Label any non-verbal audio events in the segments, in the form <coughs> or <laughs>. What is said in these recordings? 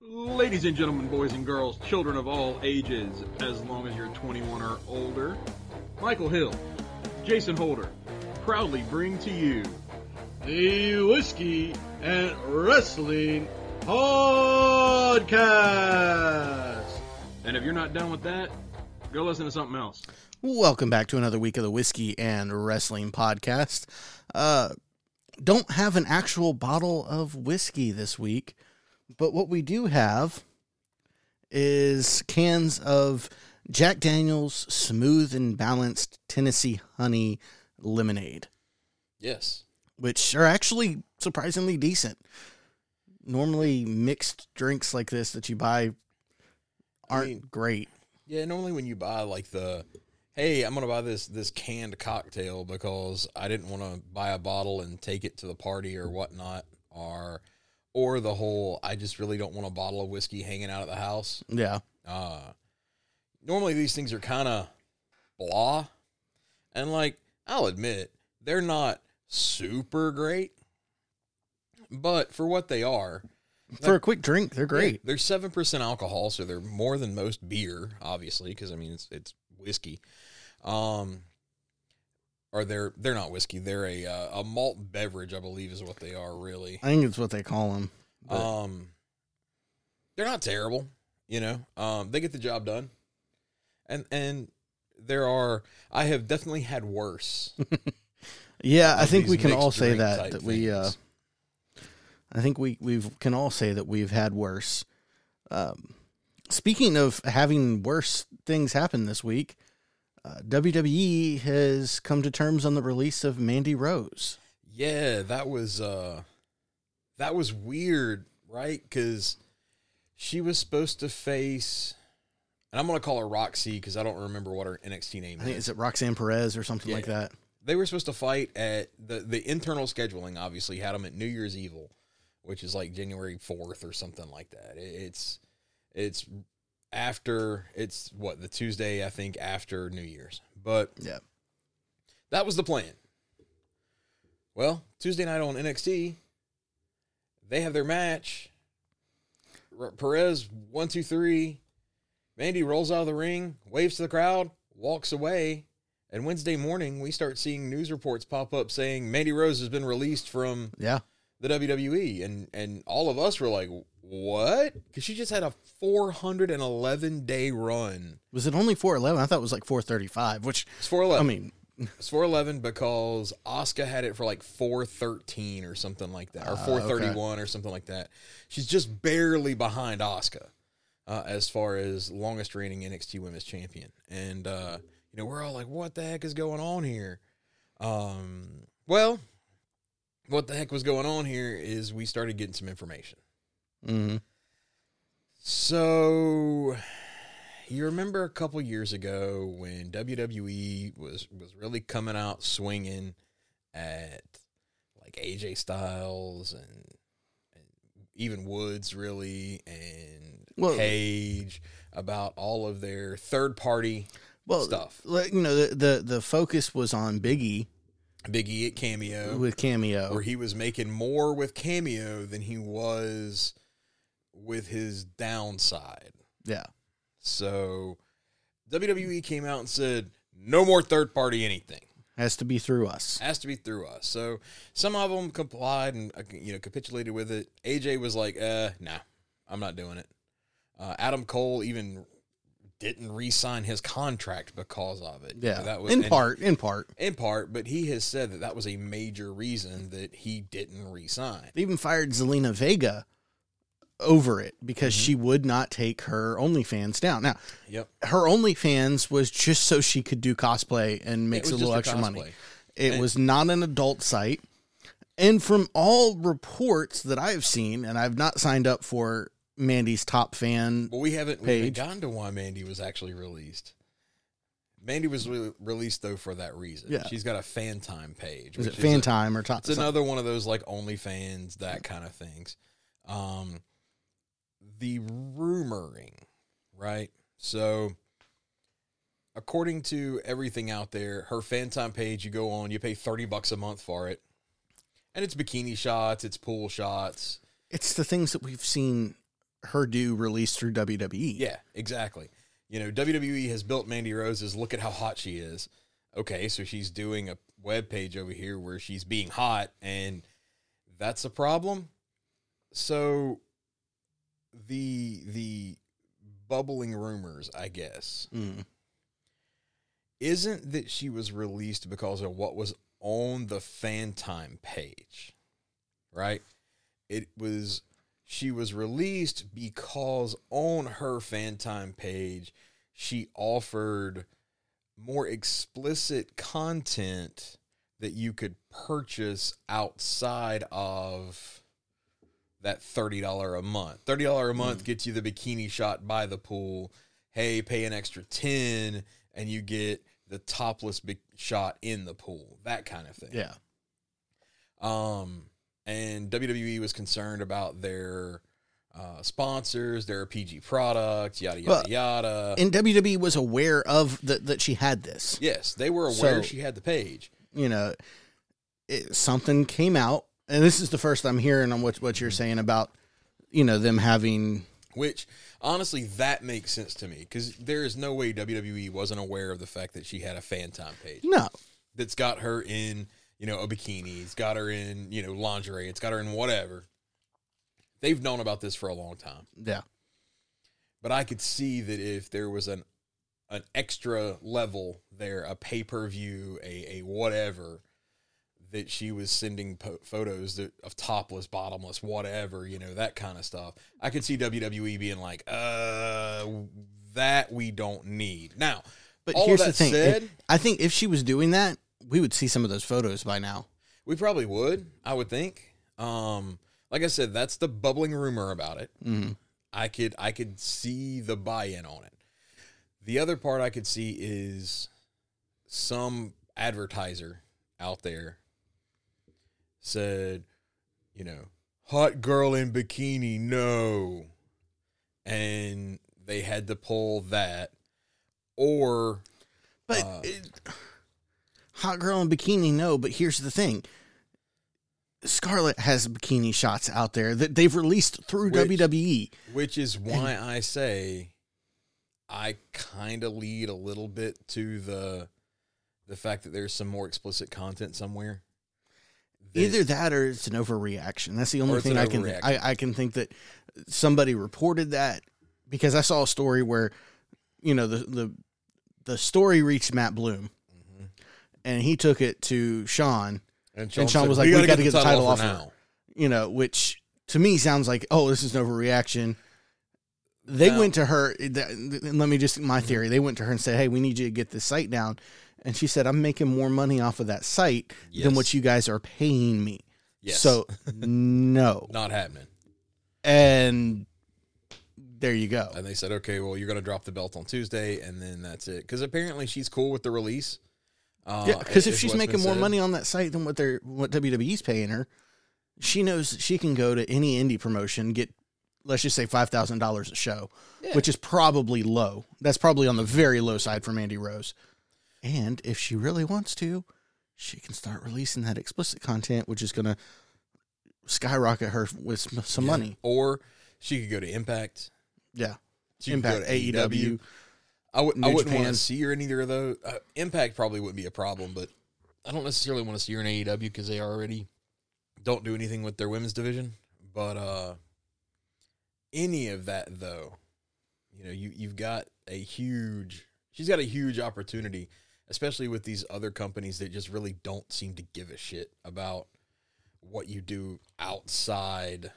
Ladies and gentlemen, boys and girls, children of all ages, as long as you're 21 or older, Michael Hill, Jason Holder, proudly bring to you the Whiskey and Wrestling Podcast. And if you're not done with that, go listen to something else. Welcome back to another week of the Whiskey and Wrestling Podcast. Uh, don't have an actual bottle of whiskey this week, but what we do have is cans of Jack Daniels Smooth and Balanced Tennessee Honey Lemonade, Yes. which are actually surprisingly decent. Normally, mixed drinks like this that you buy aren't mean- great. Yeah, normally when you buy like the hey, I'm gonna buy this this canned cocktail because I didn't want to buy a bottle and take it to the party or whatnot, or or the whole I just really don't want a bottle of whiskey hanging out at the house. Yeah. Uh normally these things are kind of blah. And like, I'll admit, they're not super great. But for what they are, For a quick drink, they're great. They're seven percent alcohol, so they're more than most beer, obviously, because I mean it's it's whiskey. Um, or they're they're not whiskey. They're a uh, a malt beverage, I believe, is what they are really. I think it's what they call them. Um, they're not terrible, you know. Um, they get the job done, and and there are I have definitely had worse. <laughs> Yeah, I think we can all say that that we. Uh. I think we we can all say that we've had worse. Um, speaking of having worse things happen this week, uh, WWE has come to terms on the release of Mandy Rose. Yeah, that was uh that was weird, right? Cuz she was supposed to face and I'm going to call her Roxy cuz I don't remember what her NXT name I think is. is it Roxanne Perez or something Yeah. like that. They were supposed to fight at the the internal scheduling obviously had them at New Year's Evil, which is like January 4th or something like that. It- It's it's after it's what the Tuesday I think after New Year's. But Yeah. That was the plan. Well, Tuesday night on NXT, they have their match. Perez, one, two, three. Mandy rolls out of the ring, waves to the crowd, walks away. And Wednesday morning, we start seeing news reports pop up saying Mandy Rose has been released from Yeah. the WWE. And, and all of us were like, what? Because she just had a 411 day run. Was it only four eleven? I thought it was like four thirty five. Which It's 411. I mean, <laughs> It's 411 because Asuka had it for like 413 or something like that, or Ah, 431 or something like that. She's just barely behind Asuka uh, as far as longest reigning NXT Women's Champion. And, uh, you know, we're all like, what the heck is going on here? Um, well, what the heck was going on here is we started getting some information. Mhm. So you remember a couple years ago when WWE was was really coming out swinging at like AJ Styles and, and even Woods really and Well- Page about all of their third party well, stuff. like, you know, the, the the focus was on Biggie Big E at Cameo with Cameo. where he was making more with Cameo than he was with his downside. yeah. So WWE came out and said, no more third party anything. Has to be through us. Has to be through us. So some of them complied and uh, you know capitulated with it. AJ was like, uh, nah, I'm not doing it. Uh, Adam Cole even didn't re-sign his contract because of it. Yeah. that was in and- part, in part. In part, but he has said that that was a major reason that he didn't re-sign. They even fired Zelina Vega over it because Mm-hmm. she would not take her OnlyFans down. Now, Yep. her OnlyFans was just so she could do cosplay and make a little extra money. It And- was not an adult site. And from all reports that I've seen, and I've not signed up for Mandy's top fan. But we haven't, we haven't Page. gotten to why Mandy was actually released. Mandy was re- released though for that reason. Yeah. she's got a fan time page. Is it fan a- time or top? It's another one of those like OnlyFans, that kind of things. Um, the rumoring, right? So, according to everything out there, her fan time page, you go on, you pay thirty bucks a month for it, and it's bikini shots, it's pool shots. It's the things that we've seen her do released through WWE. Yeah, exactly. You know, WWE has built Mandy Rose's look at how hot she is. Okay, so she's doing a web page over here where she's being hot and that's a problem. So the the bubbling rumors, I guess, Mm. isn't that she was released because of what was on the fan time page, right? It was she was released because on her fan time page she offered more explicit content that you could purchase outside of that $30 a month. $30 a month gets you the bikini shot by the pool. Hey, pay an extra 10 and you get the topless big shot in the pool. That kind of thing. Yeah. Um, and WWE was concerned about their uh, sponsors, their PG products, yada yada Well, yada. And WWE was aware of the, that she had this. yes, they were aware So- she had the page. You know, it, something came out, and this is the first I'm hearing on what what you're mm-hmm. saying about, you know, them having. Which honestly, that makes sense to me because there is no way WWE wasn't aware of the fact that she had a fan time page No, that's got her in, you know, a bikini. It's got her in, you know, lingerie. It's got her in whatever. They've known about this for a long time. yeah, but I could see that if there was an an extra level there, a pay per view, a a whatever, that she was sending po- photos that, of topless, bottomless, whatever, you know, that kind of stuff. I could see WWE being like, uh, that we don't need. Now, but all of here's the thing. said, I think if she was doing that, we would see some of those photos by now. we probably would. I would think. Um, like I said, that's the bubbling rumor about it. Mm. I could I could see the buy-in on it. The other part I could see is some advertiser out there said, you know, hot girl in bikini, no. And they had to pull that. Or But Uh, it, hot girl in bikini, no. But here's the thing: Scarlett has bikini shots out there that they've released through. Which- WWE. which is why I say I kind of lead a little bit to the the fact that there's some more explicit content somewhere. Either that or it's an overreaction. That's the only thing I can overreaction. I, I can think that somebody reported that because I saw a story where you know the the the story reached Matt Bloom Mhm. and he took it to Shawn, and Shawn said, was like, "We gotta get the title off off her her." now. you know, which to me sounds like oh this is an overreaction. They Now- went to her. and Let me just my theory. They went to her and said, "Hey, we need you to get this site down," and she said, "I'm making more money off of that site than what you guys are paying me." Yes. So <laughs> no, not happening. and there you go. And they said, okay, well, you're going to drop the belt on Tuesday, and then that's it. Because apparently she's cool with the release. Uh, Yeah, because if she's making more said. money on that site than what they're what WWE's paying her, she knows she can go to any indie promotion get let's just say five thousand dollars a show, Yeah. which is probably low. That's probably on the very low side for Mandy Rose. And if she really wants to, she can start releasing that explicit content, which is going to skyrocket her with some- some Yeah. money. Or she could go to Impact. Yeah, She could go Impact, to AEW. I would. I wouldn't want to see her in either of those. Uh, Impact probably wouldn't be a problem, but I don't necessarily want to see her in AEW because they already don't do anything with their women's division. But uh any of that though, you know, you you've got a huge. She's got a huge opportunity, especially with these other companies that just really don't seem to give a shit about what you do outside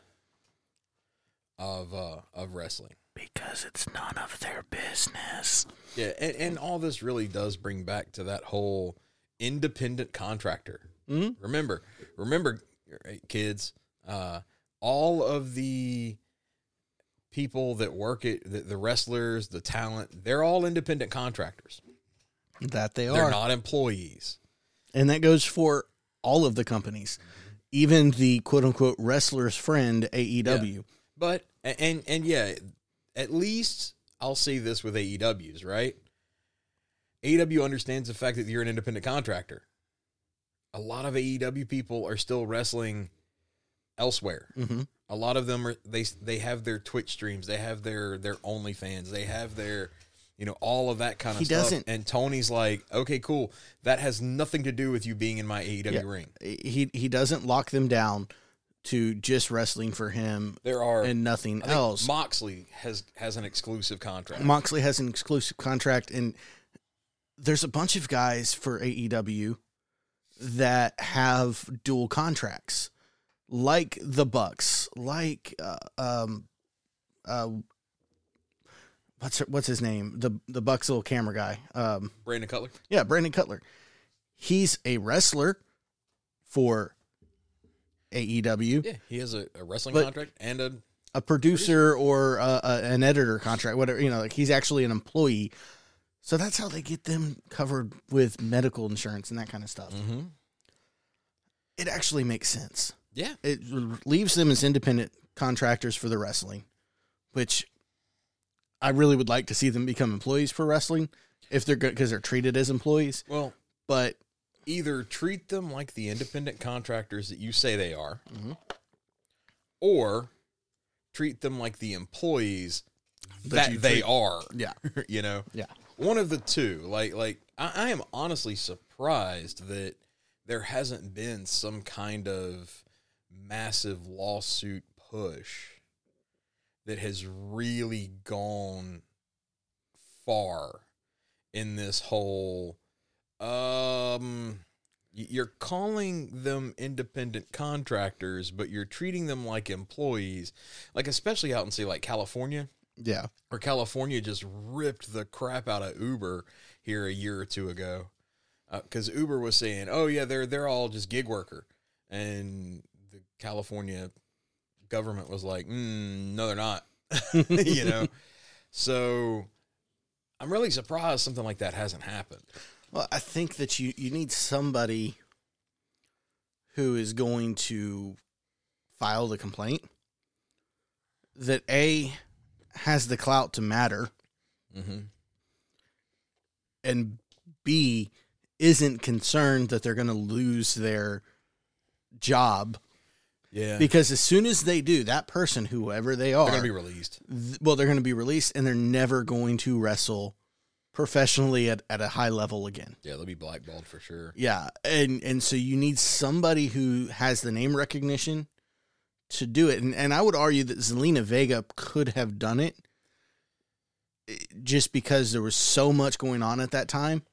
of uh of wrestling. because it's none of their business. Yeah, and, and all this really does bring back to that whole independent contractor. Mhm. Remember, remember, kids, uh, all of the people that work at the, the wrestlers, the talent, they're all independent contractors. That they They're not employees. And that goes for all of the companies, even the quote unquote wrestler's friend AEW. But and and yeah, at least I'll say this with AEWs, right? AEW understands the fact that you're an independent contractor. A lot of AEW people are still wrestling elsewhere. hmm A lot of them are they they have their Twitch streams, they have their their OnlyFans, they have their you know all of that kind of He stuff. doesn't- And Tony's like, okay, cool. That has nothing to do with you being in my AEW Yeah. ring. He he doesn't lock them down to just wrestling for him There are and nothing else. Moxley has has an exclusive contract. Moxley has an exclusive contract, and there's a bunch of guys for AEW that have dual contracts, like the Bucks, like uh, um, uh, what's her- what's his name? The the Bucks little camera guy. Um, Brandon Cutler. yeah, Brandon Cutler. He's a wrestler for AEW, Yeah, he has a, a wrestling But- contract and a a producer or uh, a, an editor contract, whatever you know. Like he's actually an employee, so that's how they get them covered with medical insurance and that kind of stuff. mm-hmm. It actually makes sense. yeah. It leaves them as independent contractors for the wrestling, which I really would like to see them become employees for wrestling if they're good because they're treated as employees. Well, But either treat them like the independent contractors that you say they are, Mhm. or treat them like the employees That that, they treat- are. yeah, <laughs> you know, yeah. one of the two. Like, like I, I am honestly surprised that there hasn't been some kind of massive lawsuit push that has really gone far in this whole um you're calling them independent contractors but you're treating them like employees. Like especially out in say like California. Yeah. or California just ripped the crap out of Uber here a year or two ago, because Uber was saying, "Oh yeah, they're they're all just gig worker," and the California government was like, mm, "No, they're not," <laughs> <laughs> you know. So I'm really surprised something like that hasn't happened. Well, I think that you, you need somebody who is going to file the complaint that A has the clout to matter Mm-hmm. and B isn't concerned that they're going to lose their job Yeah, because as soon as they do, that person, whoever they are, they're gonna be released. th- well, they're going to be released and they're never going to wrestle professionally at, at a high level again. Yeah, they'll be blackballed for sure. Yeah, and and so you need somebody who has the name recognition to do it, and and I would argue that Zelina Vega could have done it, eh, just because there was so much going on at that time.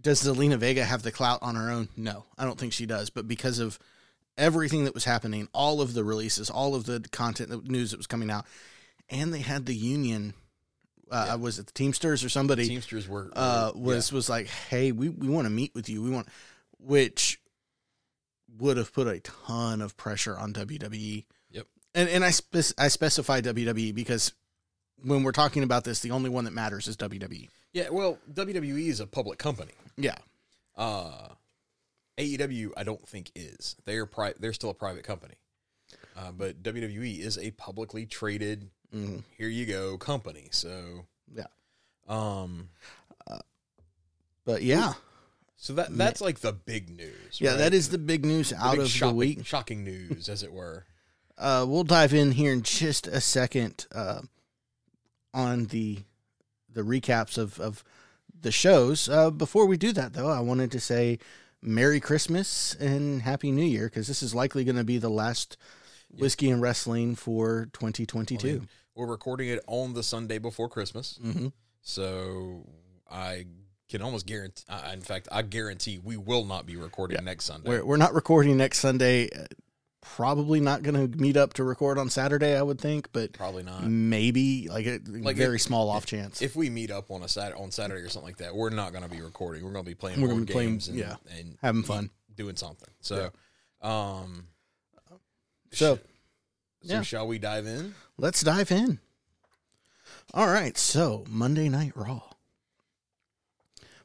Does Zelina Vega have the clout on her own? No, I don't think she does. But because of everything that was happening, all of the releases, all of the content, the news that was coming out, and they had the union. Uh, Yeah. Was it the Teamsters or somebody? Teamsters were, uh, were- was was like, hey, we, we want to meet with you. We want, which would have put a ton of pressure on WWE. Yep. And and I spec- I specify WWE because when we're talking about this, the only one that matters is WWE. yeah. Well, WWE is a public company. Yeah. Uh, AEW, I don't think is. They're pri- They're still a private company, uh, but WWE is a publicly traded. hmm Here you go, company. So Yeah. um, But yeah, so that that's like the big news. yeah, right? that is the big news The out big of shocking, the week. Shocking news, as it were. Uh, we'll dive in here in just a second uh, on the the recaps of of the shows. Uh, before we do that, though, I wanted to say Merry Christmas and Happy New Year because this is likely going to be the last whiskey and wrestling for 2022. I mean, we're recording it on the Sunday before Christmas, hmm so I can almost guarantee. Uh, in fact, I guarantee we will not be recording next Sunday. We're we're not recording next Sunday. Probably not going to meet up to record on Saturday, I would think, but Probably not. maybe like a Like very if- small off chance. if we meet up on a Saturday on Saturday or something like that, we're not going to be recording. We're going to be playing We're board gonna be playing- games and, yeah, and having fun. doing something. So, um, So, sh- so yeah. shall we dive in? Let's dive in. All right, so Monday Night Raw.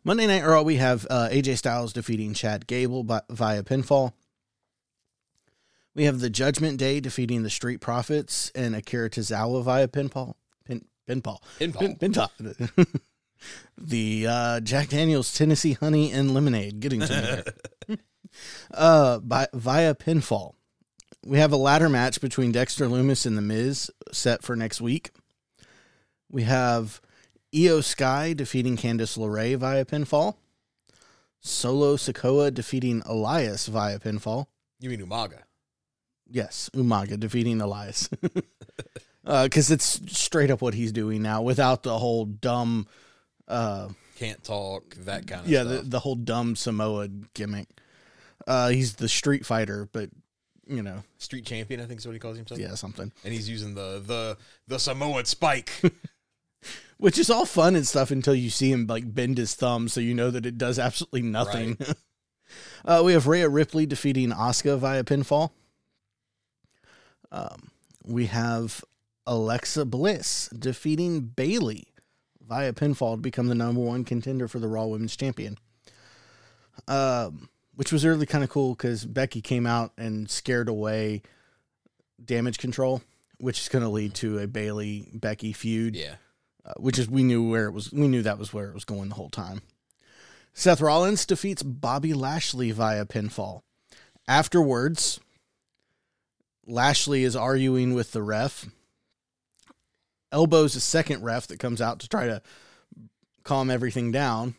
Monday Night Raw, we have uh, AJ Styles defeating Chad Gable by, via pinfall. We have the Judgment Day defeating the Street Profits and Akira Tozawa via pinfall. Pin, pinfall. Pinball. Pin, pinfall. <laughs> the uh, Jack Daniels Tennessee Honey and Lemonade getting to me <laughs> uh, by, via pinfall. we have a ladder match between Dexter Lumis and The Miz set for next week. We have Iyo Sky defeating Candice LeRae via pinfall. Solo Sikoa defeating Elias via pinfall. You mean Umaga? Yes, Umaga defeating Elias. <laughs> Because it's straight up what he's doing now without the whole dumb, uh, Can't talk, that kind of yeah, stuff. the, the whole dumb Samoa gimmick. Uh, he's the street fighter, but, you know, Street champion, I think is what he calls himself. yeah, something. And he's using the the the Samoan spike. <laughs> Which is all fun and stuff until you see him like bend his thumb, so you know that it does absolutely nothing. <laughs> uh, we have Rhea Ripley defeating Asuka via pinfall. Um, we have Alexa Bliss defeating Bayley via pinfall to become the number one contender for the Raw Women's Champion. Um, which was really kind of cool because Becky came out and scared away damage control, which is going to lead to a Bayley Becky feud yeah. uh, which is we knew where it was. We knew that was where it was going the whole time. Seth Rollins defeats Bobby Lashley via pinfall. Afterwards, Lashley is arguing with the ref. Elbows a second ref that comes out to try to calm everything down.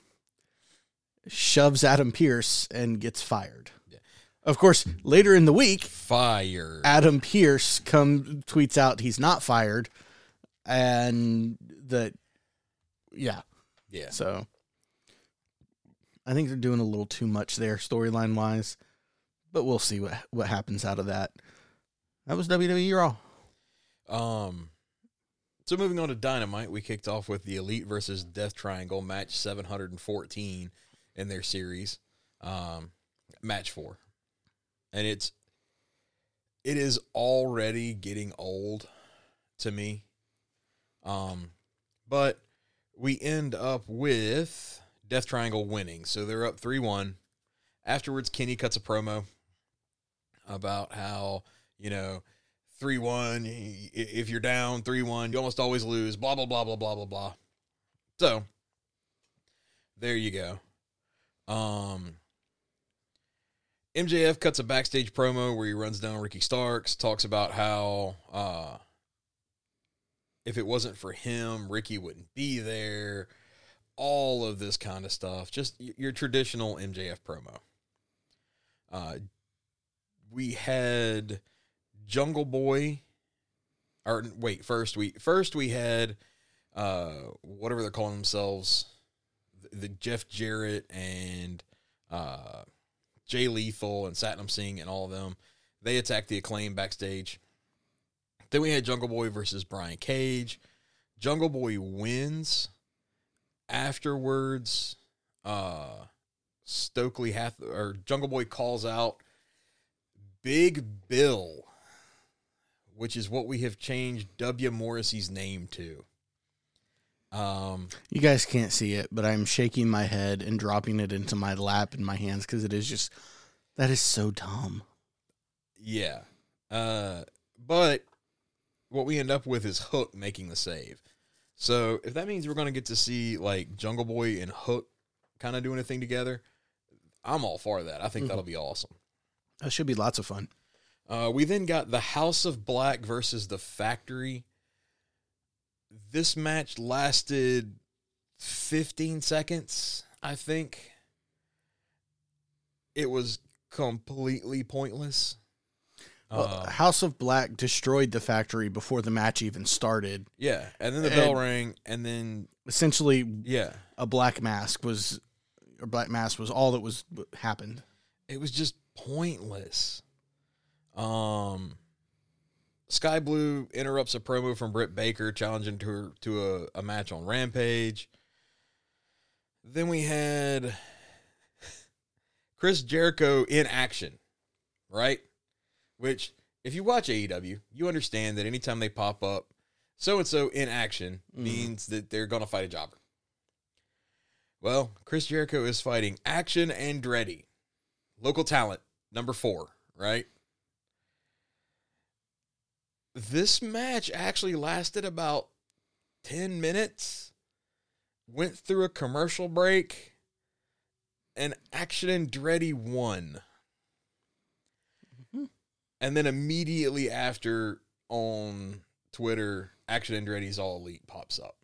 Shoves Adam Pearce and gets fired. Yeah. Of course, later in the week, Fire. Adam Pearce come tweets out he's not fired, and that yeah. yeah. So I think they're doing a little too much there storyline wise, but we'll see what what happens out of that. That was WWE Raw. Um, so moving on to Dynamite, we kicked off with the Elite versus Death Triangle match 714 in their series, um, match four, and it's it is already getting old to me. Um, but we end up with Death Triangle winning, so they're up three one. Afterwards, Kenny cuts a promo about how you know three one. If you're down three one, you almost always lose. Blah blah blah blah blah blah blah. So there you go. Um, MJF cuts a backstage promo where he runs down Ricky Starks, talks about how uh, if it wasn't for him, Ricky wouldn't be there. All of this kind of stuff, just your traditional MJF promo. Uh, we had Jungle Boy. Or wait, first we first we had uh whatever they're calling themselves, the, the Jeff Jarrett and uh Jay Lethal and Satnam Singh and all of them. They attacked the acclaim backstage. Then we had Jungle Boy versus Brian Cage. Jungle Boy wins. Afterwards, uh Stokely Hath or Jungle Boy calls out Big Bill, which is what we have changed W. Morrissey's name to. Um, You guys can't see it, but I'm shaking my head and dropping it into my lap in my hands because it is just that is so dumb. yeah. Uh, but what we end up with is Hook making the save. So if that means we're going to get to see like Jungle Boy and Hook kind of doing a thing together, I'm all for that. I think Mhm. that'll be awesome. That should be lots of fun. Uh, we then got the House of Black versus the Factory. This match lasted 15 seconds, I think. It was completely pointless. Well, Uh, House of Black destroyed the factory before the match even started. yeah, and then the bell rang, and then Essentially, yeah, a black mask was, or black mask was all that was happened. it was just pointless. Um, Skye Blue interrupts a promo from Britt Baker challenging to her to a, a match on Rampage. Then we had Chris Jericho in action, right? Which, if you watch AEW, you understand that anytime they pop up, so and so in action Mhm. means that they're going to fight a jobber. Well, Chris Jericho is fighting Action and Andretti, local talent, number four, right? This match actually lasted about 10 minutes, went through a commercial break, and Action Andretti won. Mhm. And then immediately after on Twitter, Action Andretti's All Elite pops up.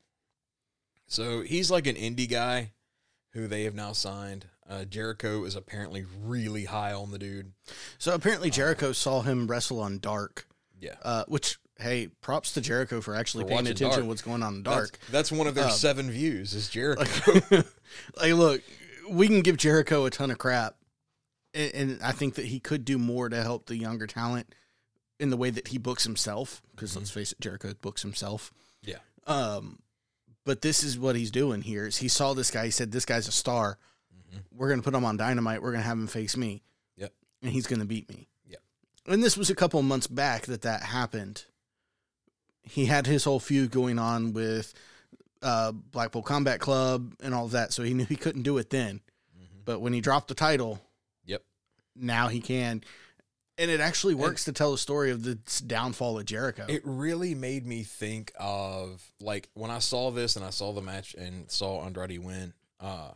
So he's like an indie guy who they have now signed. Uh, Jericho is apparently really high on the dude. So apparently Jericho saw him wrestle on Dark, Yeah. uh, which hey, props to Jericho for actually For paying attention Dark. to what's going on in That's, Dark. that's one of their Um, seven views is Jericho. like, <laughs> look, we can give Jericho a ton of crap, and, and I think that he could do more to help the younger talent in the way that he books himself. Because let's face it, Jericho books himself. Yeah. Um, but this is what he's doing here. Is he saw this guy? He said, "This guy's a star. Mhm. We're gonna put him on Dynamite. We're gonna have him face me. Yep. and he's gonna beat me. And this was a couple months back that that happened. He had his whole feud going on with uh, Blackpool Combat Club and all of that, so he knew he couldn't do it then. Mhm. But when he dropped the title, Yep. now he can. And it actually works to tell the story of the downfall of Jericho. It really made me think of like when I saw this and I saw the match and saw Andrade win. Uh,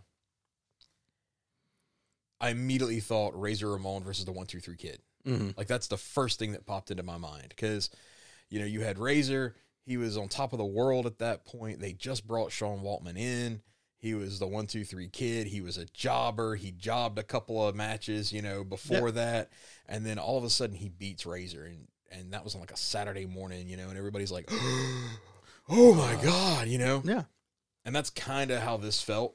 I immediately thought Razor Ramon versus the One Two Three Kid. Mhm. Like that's the first thing that popped into my mind because you know you had Razor. He was on top of the world at that point. They just brought Sean Waltman in. He was the one two three kid. He was a jobber. He jobbed a couple of matches, you know, before that, and then all of a sudden he beats Razor, and and that was on like a Saturday morning, you know, and everybody's like, <gasps> "Oh my god," you know, yeah. and that's kind of how this felt.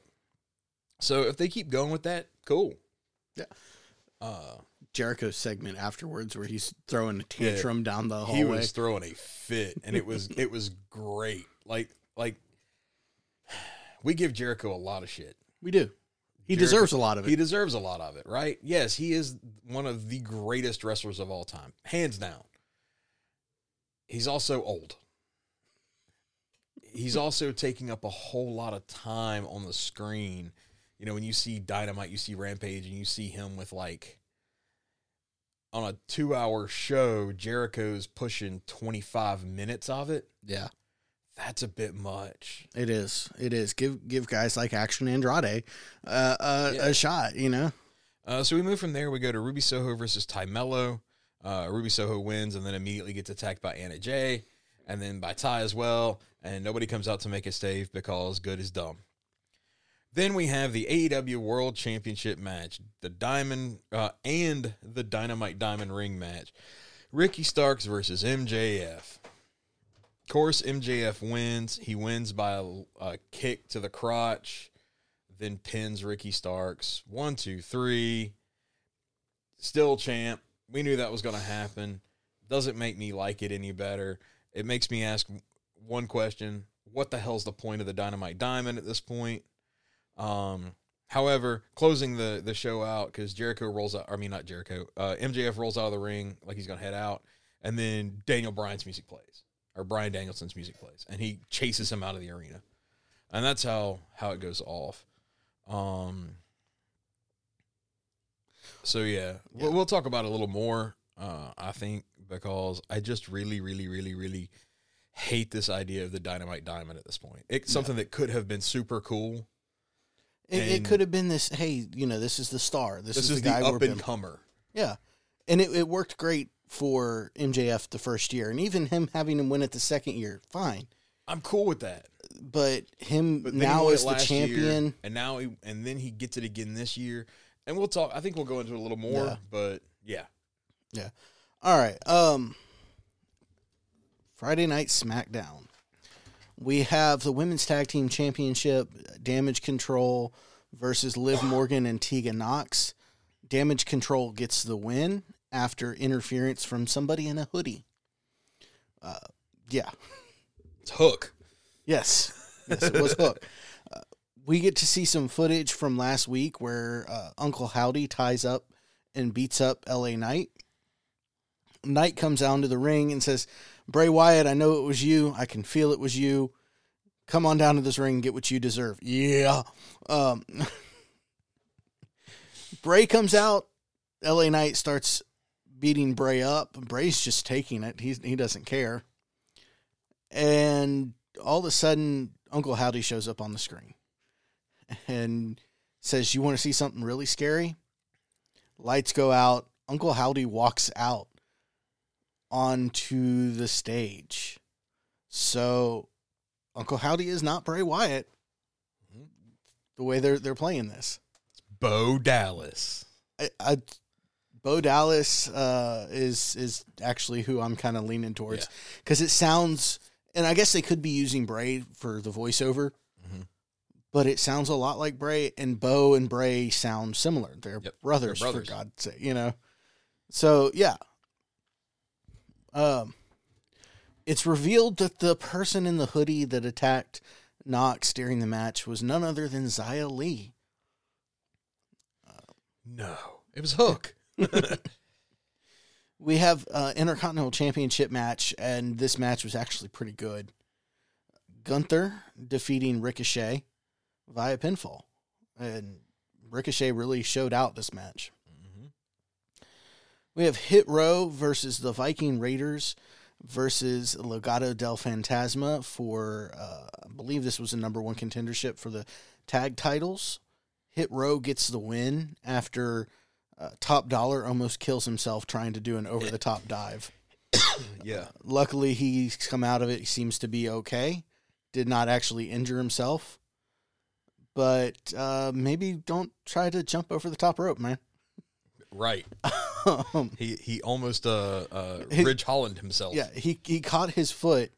So if they keep going with that, cool. Yeah. Uh, Jericho's segment afterwards where he's throwing a tantrum down the hallway. he was throwing a fit and it was <laughs> it was great like like we give jericho a lot of shit we do. He Jericho- deserves a lot of it. he deserves a lot of it right yes he is one of the greatest wrestlers of all time hands down he's also old he's also taking up a whole lot of time on the screen you know when you see dynamite you see rampage and you see him with like on a two hour show jericho's pushing 25 minutes of it yeah. that's a bit much It is. It is. Give give guys like Action Andrade uh, uh, Yeah. a shot. You know. Uh, so we move from there. We go to Ruby Soho versus Tay Melo. Uh, Ruby Soho wins and then immediately gets attacked by Anna Jay and then by Ty as well. And nobody comes out to make a stave because good is dumb. Then we have the AEW World Championship match, the Diamond uh, and the Dynamite Diamond Ring match. Ricky Starks versus MJF. Of course, MJF wins. He wins by a, a kick to the crotch then pins Ricky Starks. One, two, three. Still champ. We knew that was going to happen. Doesn't make me like it any better. It makes me ask one question: What the hell's the point of the Dynamite Diamond at this point? Um, however, closing the the show out because Jericho rolls out. I mean, not Jericho. Uh, MJF rolls out of the ring like he's going to head out, and then Daniel Bryan's music plays, or Bryan Danielson's music plays, and he chases him out of the arena, and that's how how it goes off. Um. So yeah, We'll, we'll talk about it a little more. Uh, I think because I just really, really, really, really hate this idea of the dynamite diamond at this point. It's something that could have been super cool. It, it could have been this. Hey, you know, this is the star. This, This, is, is the the guy we're up been- and comer. Yeah, and it, it worked great for MJF the first year, and even him having him win it the second year, fine. I'm cool with that. But him But now as the last year, champion, and now he, and then he gets it again this year. And we'll talk. I think we'll go into it a little more. Yeah. But yeah, yeah, All right. Um Friday night SmackDown. We have the women's tag team championship damage control versus Liv Morgan and Tegan Nox. Damage control gets the win after interference from somebody in a hoodie. Uh yeah. it's Hook. Yes. Yes, it was Hook. <laughs> Uh, we get to see some footage from last week where uh, Uncle Howdy ties up and beats up LA Knight. Knight comes down to the ring and says, Bray Wyatt, I know it was you. I can feel it was you. Come on down to this ring and get what you deserve. Yeah. Um, <laughs> Bray comes out. LA Knight starts beating Bray up. Bray's just taking it. He's, he doesn't care. And all of a sudden, Uncle Howdy shows up on the screen and says, You want to see something really scary? Lights go out. Uncle Howdy walks out onto the stage. So Uncle Howdy is not Bray Wyatt. The way they're they're playing this, Bo Dallas. I, I, Bo Dallas uh, is is actually who I'm kind of leaning towards Yeah. because it sounds, and I guess they could be using Bray for the voiceover, Mhm. but it sounds a lot like Bray, and Bo and Bray sound similar. They're Yep, brothers, they're brothers. for God's sake, you know. So yeah, um, it's revealed that the person in the hoodie that attacked Nox during the match was none other than Xia Li. No, it was Hook. <laughs> We have uh, Intercontinental Championship match, and this match was actually pretty good. Gunther defeating Ricochet via pinfall, and Ricochet really showed out this match. We have Hit Row versus the Viking Raiders versus Legado del Fantasma for, uh, I believe this was a number one contendership for the tag titles. Hit Row gets the win after uh, Top Dollar almost kills himself trying to do an over the top dive. <coughs> yeah, Luckily, he's come out of it. He seems to be okay. Did not actually injure himself. But uh, maybe don't try to jump over the top rope, man. right. <laughs> Um, He he almost uh uh He- Ridge Holland himself. yeah, he, he caught his foot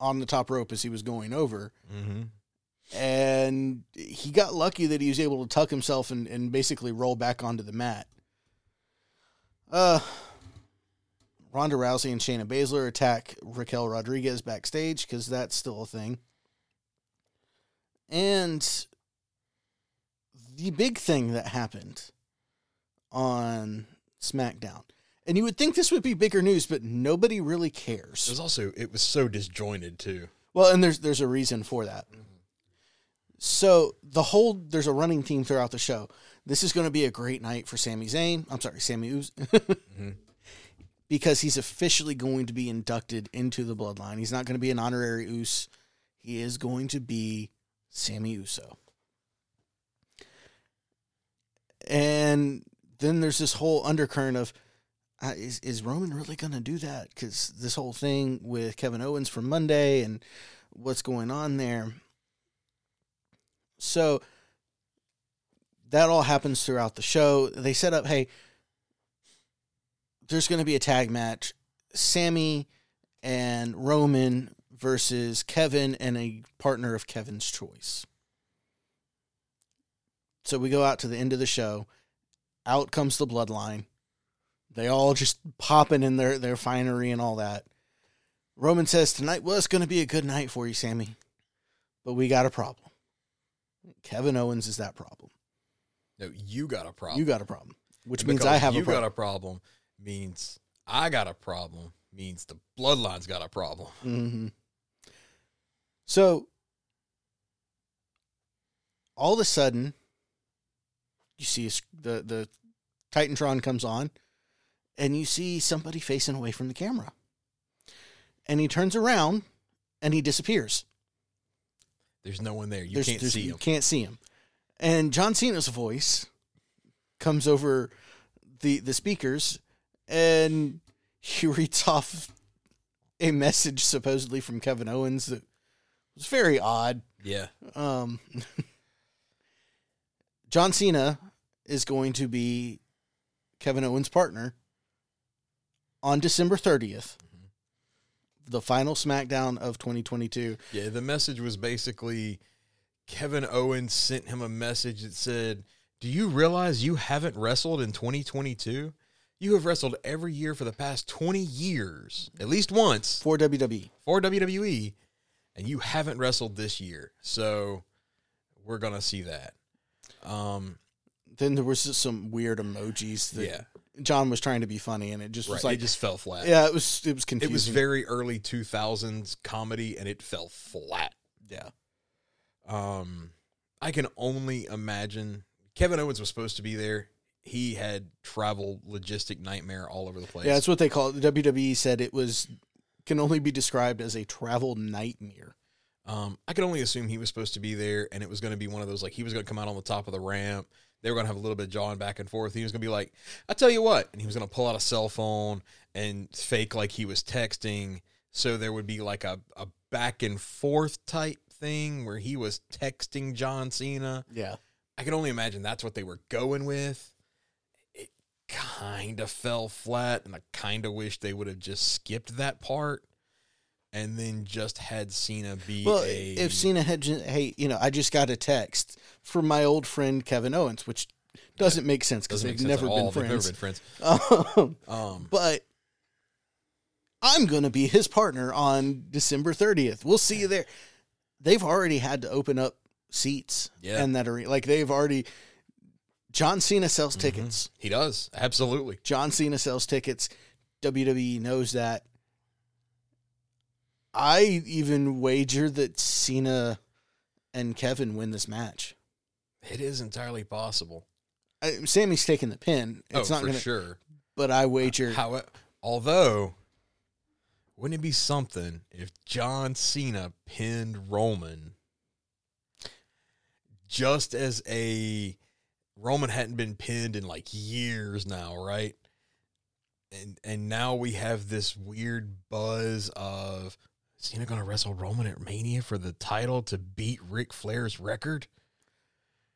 on the top rope as he was going over. Mm-hmm. And he got lucky that he was able to tuck himself and, and basically roll back onto the mat. Uh, Ronda Rousey and Shayna Baszler attack Raquel Rodriguez backstage because that's still a thing. And the big thing that happened on SmackDown, and you would think this would be bigger news, but nobody really cares. It was also it was so disjointed too. Well, and there's there's a reason for that. Mm-hmm. So the whole there's a running theme throughout the show. This is going to be a great night for Sami Zayn. I'm sorry, Sami Uz, mm-hmm. <laughs> because he's officially going to be inducted into the Bloodline. He's not going to be an honorary Us. He is going to be Sami Uso. And then there's this whole undercurrent of uh, is is Roman really going to do that? Because this whole thing with Kevin Owens from Monday and what's going on there. So that all happens throughout the show. They set up, hey, there's going to be a tag match, Sami and Roman versus Kevin and a partner of Kevin's choice. So we go out to the end of the show. Out comes the bloodline. They all just popping in their, their finery and all that. Roman says tonight was going to be a good night for you, Sami, but we got a problem. Kevin Owens is that problem. No, you got a problem. You got a problem, which And means I have you a problem. got a problem means I got a problem means the bloodline's got a problem. hmm So all of a sudden, you see the the Titantron comes on, and you see somebody facing away from the camera, and he turns around, and he disappears. There's no one there. You There's- can't there's- see You him. can't see him. And John Cena's voice comes over the the speakers, and he <laughs> reads off a message supposedly from Kevin Owens that was very odd. Yeah. Um, <laughs> John Cena is going to be Kevin Owens' partner on December 30th, mm-hmm. the final SmackDown of 2022. Yeah, the message was basically Kevin Owens sent him a message that said, Do you realize you haven't wrestled in 2022? You have wrestled every year for the past 20 years, at least once, for WWE. for WWE, and you haven't wrestled this year. So we're going to see that. Um, Then there was just some weird emojis that yeah, John was trying to be funny, and it just right. was like, it just fell flat. yeah, it was it was It was very early 2000s comedy, and it fell flat. yeah. Um, I can only imagine Kevin Owens was supposed to be there. He had travel logistic nightmare all over the place. Yeah, that's what they call it. The WWE said it was can only be described as a travel nightmare. Um, I could only assume he was supposed to be there, and it was going to be one of those like he was going to come out on the top of the ramp. They were going to have a little bit of jawing back and forth. He was going to be like, "I tell you what," and he was going to pull out a cell phone and fake like he was texting, so there would be like a a back and forth type thing where he was texting John Cena. Yeah. I can only imagine that's what they were going with. It kind of fell flat, and I kind of wish they would have just skipped that part and then just had Cena be Well, a. if Cena had, hey, you know, I just got a text from my old friend Kevin Owens, which doesn't make sense because they've never been They've friends. Never been friends. <laughs> Um, Um, but I'm going to be his partner on December 30th. We'll see you there. They've already had to open up seats Yeah. and that arena. Like they've already. John Cena Mm-hmm. sells tickets. he does absolutely. John Cena sells tickets. WWE knows that. I even wager that Cena and Kevin win this match. It is entirely possible. I, Sami's taking the pin. It's oh, not for gonna. sure. But I wager. How, although, wouldn't it be something if John Cena pinned Roman just as a Roman hadn't been pinned in like years now, right? And and now we have this weird buzz of Cena going to wrestle Roman at Mania for the title to beat Ric Flair's record.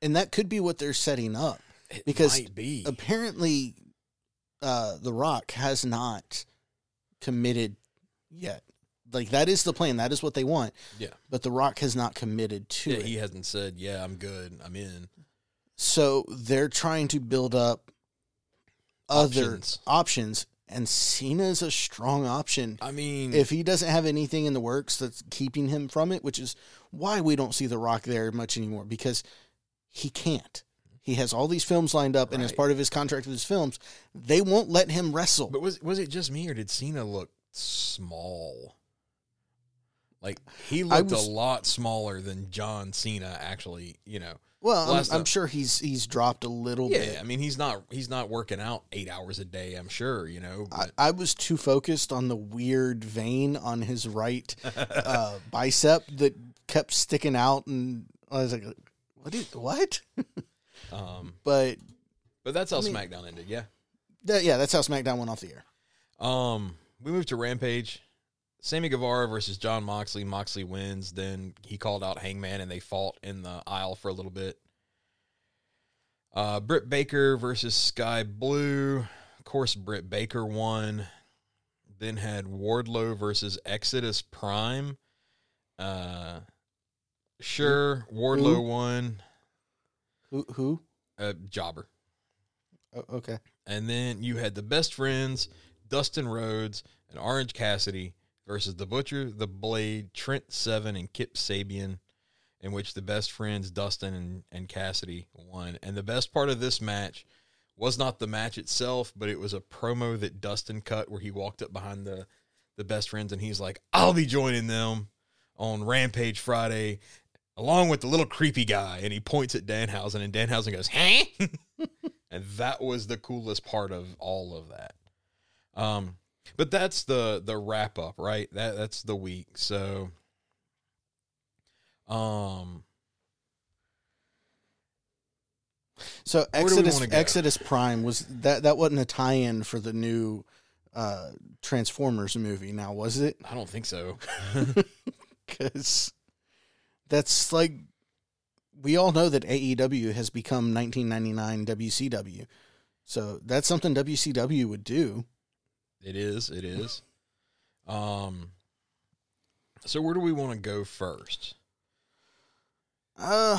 and that could be what they're setting up. It Because might be. Apparently, uh, The Rock has not committed yet. Like that is the plan. That is what they want. Yeah. But The Rock has not committed to yeah, it. he hasn't said, "Yeah, I'm good. I'm in." So they're trying to build up other Options. options, and Cena's a strong option. I mean, If he doesn't have anything in the works that's keeping him from it, which is why we don't see The Rock there much anymore, because he can't. He has all these films lined up, and as part of his contract with his films, they won't let him wrestle. But was was it just me or did Cena look small? Like he looked was- a lot smaller than John Cena actually, you know. Well, I'm, I'm sure he's he's dropped a little Yeah, bit. I mean he's not he's not working out 8 hours a day, I'm sure, you know. I, I was too focused on the weird vein on his right uh, <laughs> bicep that kept sticking out, and I was like, "What? Is, what?" <laughs> um But but that's how I mean- SmackDown ended, yeah. that, yeah, that's how SmackDown went off the air. Um we moved to Rampage. Sammy Guevara versus Jon Moxley. Moxley wins. Then he called out Hangman and they fought in the aisle for a little bit. Uh, Britt Baker versus Skye Blue. Of course, Britt Baker won. Then had Wardlow versus Exodus Prime. Uh, sure, Wardlow Who? won. Who? Who? Uh, Jobber. Oh, okay. And then you had the best friends, Dustin Rhodes and Orange Cassidy versus the Butcher, the Blade, Trent Seven, and Kip Sabian, in which the best friends, Dustin and, and Cassidy, won. And the best part of this match was not the match itself, but it was a promo that Dustin cut where he walked up behind the, the best friends and he's like, I'll be joining them on Rampage Friday. Along with the little creepy guy, and he points at Danhausen, and Danhausen goes, "Huh?" <laughs> and that was the coolest part of all of that. Um, but that's the the wrap up, right? That that's the week. So, um, So Where do we Exodus? Exodus Prime was that that wasn't a tie-in for the new uh, Transformers movie. Now was it? I don't think so. <laughs> <laughs> Because that's like we all know that AEW has become 1999 WCW. So that's something WCW would do. It is. It is. Um. So where do we want to go first? Uh,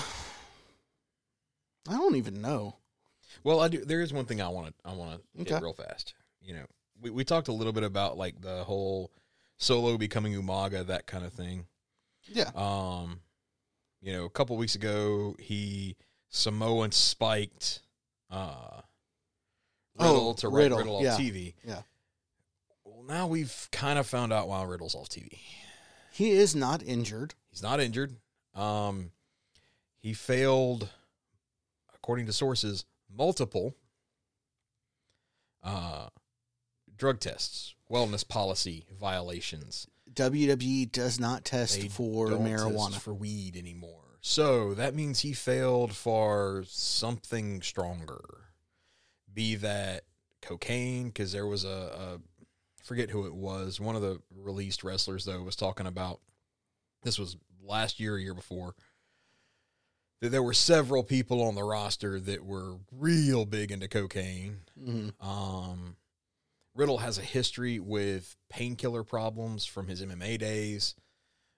I don't even know. Well, I do. There is one thing I want to I want to hit Okay. real fast. You know, we we talked a little bit about like the whole Solo becoming Umaga, that kind of thing. Yeah. Um, you know, a couple weeks ago, he Samoan spiked uh, Riddle Oh, to Riddle, Riddle yeah. TV. Yeah. Well, now we've kind of found out why Riddle's off TV. He is not injured. He's not injured. Um, he failed, according to sources, multiple uh, drug tests, wellness policy violations. WWE does not test They for marijuana. test for weed anymore. So that means he failed for something stronger. Be that cocaine, because there was a, a forget who it was. One of the released wrestlers though was talking about this was last year, or year before. That there were several people on the roster that were real big into cocaine. Mhm. Um, Riddle has a history with painkiller problems from his MMA days.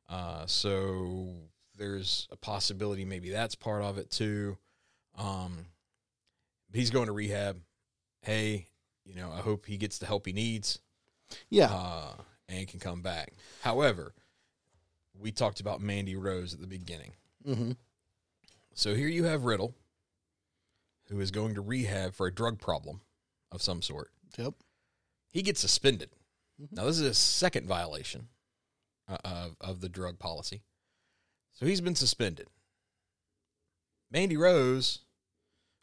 Uh, so there's a possibility maybe that's part of it too. Um, he's going to rehab. Hey, you know, I hope he gets the help he needs Yeah. uh, and can come back. However, we talked about Mandy Rose at the beginning. hmm So here you have Riddle, who is going to rehab for a drug problem of some sort. Yep. He gets suspended. Mhm. Now, this is a second violation uh, of, of the drug policy. So he's been suspended. Mandy Rose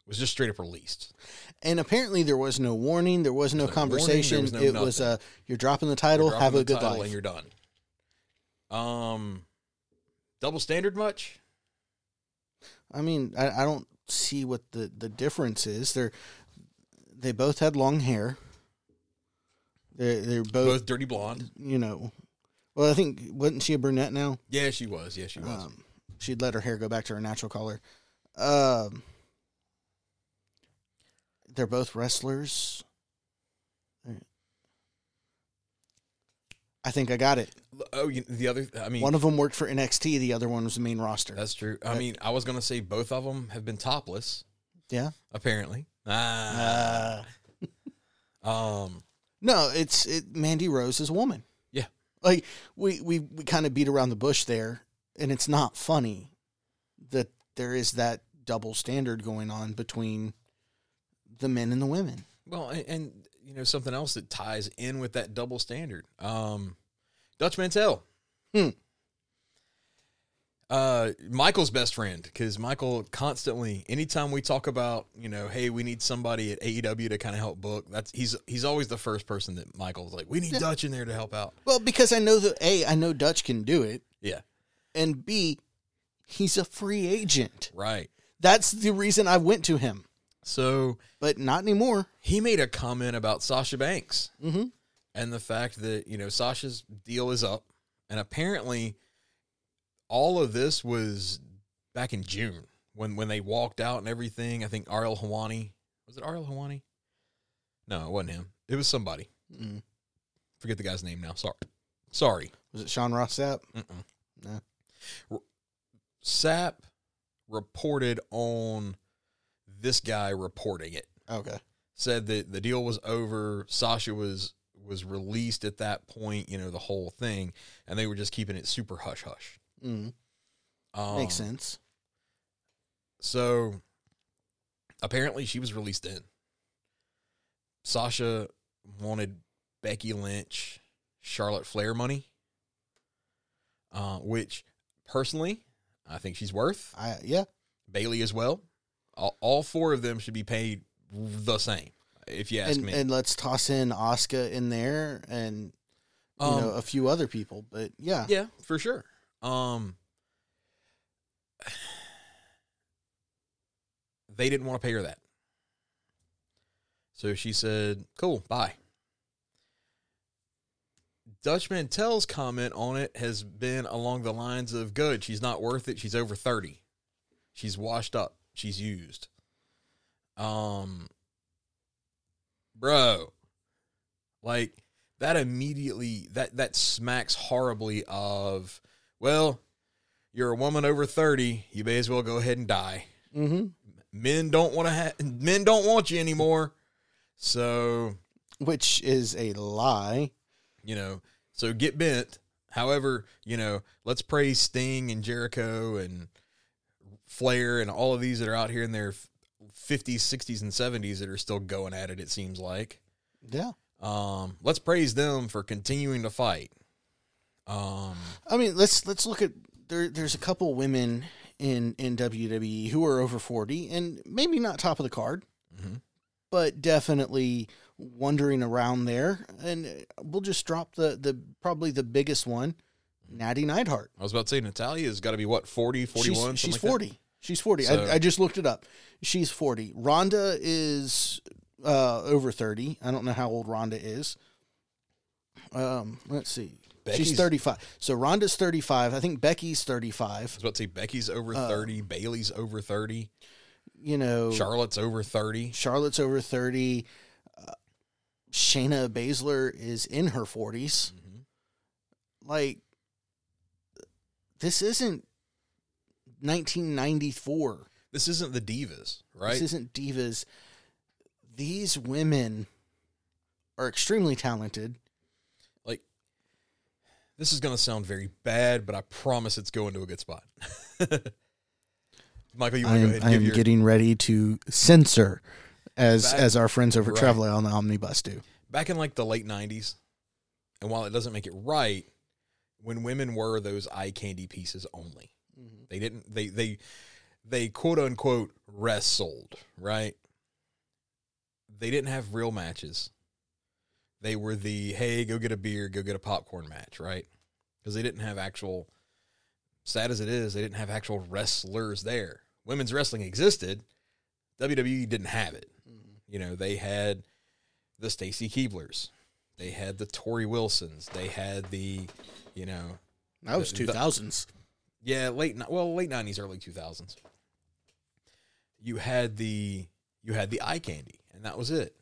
was just straight up released. And apparently there was no warning. There was no was no warning, conversation. was no it was nothing. uh, you're dropping the title. You're Have dropping a the good title life. And you're done. Um, double standard much? I mean, I, I don't see what the, the difference is. They're they both had long hair. They're they're both, Both dirty blonde. you know. Well, I think wasn't she a brunette now? Yeah, she was. Yeah, she was. Um, she'd let her hair go back to her natural color. Um, they're both wrestlers. I think I got it. oh, you, the other. I mean, One of them worked for NXT. The other one was the main roster. That's true. I mean, I was gonna say both of them have been topless. Yeah. Apparently. Ah. Uh, <laughs> Um. no, it's it. Mandy Rose is a woman. Yeah. Like we we we kind of beat around the bush there, and it's not funny that there is that double standard going on between the men and the women. Well, and, and you know something else that ties in with that double standard. Um, Dutch Mantel. Hmm. Uh, Michael's best friend because Michael constantly, anytime we talk about, you know, hey, we need somebody at AEW to kind of help book. That's he's he's always the first person that Michael's like, we need Yeah. Dutch in there to help out. Well, because I know that a I know Dutch can do it, Yeah, and b he's a free agent. right. That's the reason I went to him, So but not anymore. he made a comment about Sasha Banks. Mm-hmm. and the fact that you know Sasha's deal is up, and apparently all of this was back in June when when they walked out and everything. I think Ariel Helwani was it Ariel Helwani? No, it wasn't him. It was somebody. Mm. Forget the guy's name now. Sorry, sorry. Was it Sean Ross Sapp? Mm-mm. No. R- Sapp reported on this guy reporting it. Okay. said that the deal was over. Sasha was was released at that point. You know the whole thing, and they were just keeping it super hush hush. Mm. Um, Makes sense. So apparently, she was released in. Sasha wanted Becky Lynch, Charlotte Flair money, uh, which personally I think she's worth. I yeah. Bayley as well. All, all four of them should be paid the same, if you ask and me. and let's toss in Asuka in there and you Um, know a few other people. But yeah, Yeah, for sure. Um they didn't want to pay her that. So she said, "Cool, bye." Dutch Mantel's comment on it has been along the lines of, "Good, she's not worth it. She's over 30. She's washed up. She's used." Um bro, like that immediately that that smacks horribly of well you're a woman over 30 you may as well go ahead and die mm-hmm. men don't want to have men don't want you anymore so which is a lie. you know so get bent however you know let's praise sting and jericho and flair and all of these that are out here in their 50s 60s and 70s that are still going at it it seems like Yeah, um let's praise them for continuing to fight um I mean let's let's look at there. There's a couple women in in WWE who are over forty and maybe not top of the card, Mhm. but definitely wandering around there. And we'll just drop the the probably the biggest one, Natty Neidhart. I was about to say Natalya has got to be what 40, 41. She's, she's like 40. She's 40. So- I, I just looked it up. She's 40. Ronda is uh, over 30. I don't know how old Ronda is. Um, let's see. Becky's- She's 35. So Ronda's 35. I think Becky's that. I was about to say Becky's over Uh, thirty, Bayley's over thirty, You know, Charlotte's over thirty. Charlotte's over 30. Uh, Shayna Baszler is in her 40s. Mhm. Like, this isn't 1994. This isn't the divas, right? This isn't divas. These women are extremely talented. like this is going to sound very bad, but I promise it's going to a good spot. <laughs> Michael, you want to go ahead I give am your getting ready to censor, as Back- as our friends over right. Traveler on the Omnibus do. back in like the late '90s, and while it doesn't make it right, when women were those eye candy pieces only, they didn't they they they quote unquote wrestled right. They didn't have real matches. They were the hey, go get a beer, go get a popcorn match, right? Because they didn't have actual. Sad as it is, they didn't have actual wrestlers there. Women's wrestling existed. WWE didn't have it. Mm-hmm. You know, they had the Stacy Keeblers. They had the Torrie Wilsons. They had the, you know, That was two thousands. Yeah, late well, late nineties, early two thousands. You had the you had the eye candy, and that was it.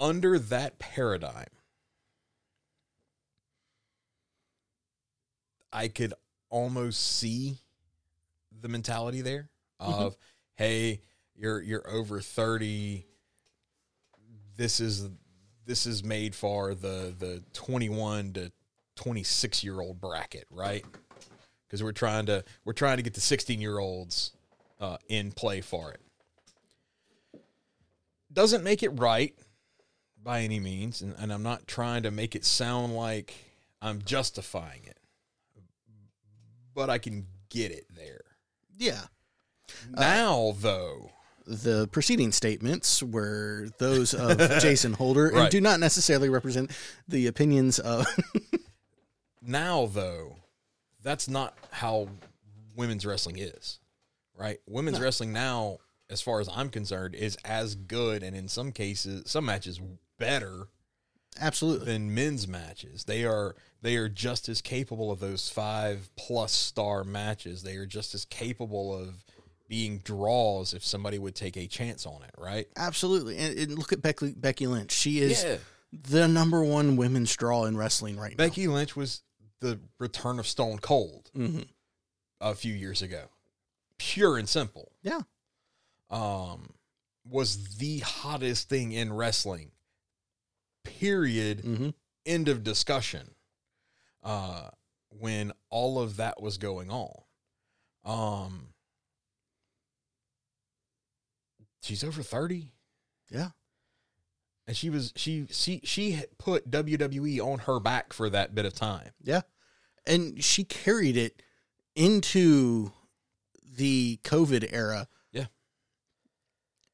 Under that paradigm, I could almost see the mentality there of, mm-hmm. hey, you're you're over thirty. This is this is made for the the twenty one to 26 year old bracket, right? Because we're trying to we're trying to get the 16 year olds uh, in play for it. Doesn't make it right by any means, and, and I'm not trying to make it sound like I'm justifying it, but I can get it there. Yeah. Now, though, The preceding statements were those of <laughs> Jason Holder and Right. do not necessarily represent the opinions of. <laughs> now though that's not how women's wrestling is right women's wrestling now as far as i'm concerned is as good and in some cases some matches better Absolutely. than men's matches they are they are just as capable of those five plus star matches they are just as capable of being draws if somebody would take a chance on it right Absolutely. And, and look at Becky, Becky Lynch. She is yeah the number one women's draw in wrestling right now. becky lynch was the return of stone cold now. hmm a few years ago pure and simple Yeah. um, was the hottest thing in wrestling. Period. hmm End of discussion. Uh, when all of that was going on, um, she's over thirty, Yeah. And she was she she she put WWE on her back for that bit of time. Yeah. And she carried it into the COVID era. Yeah.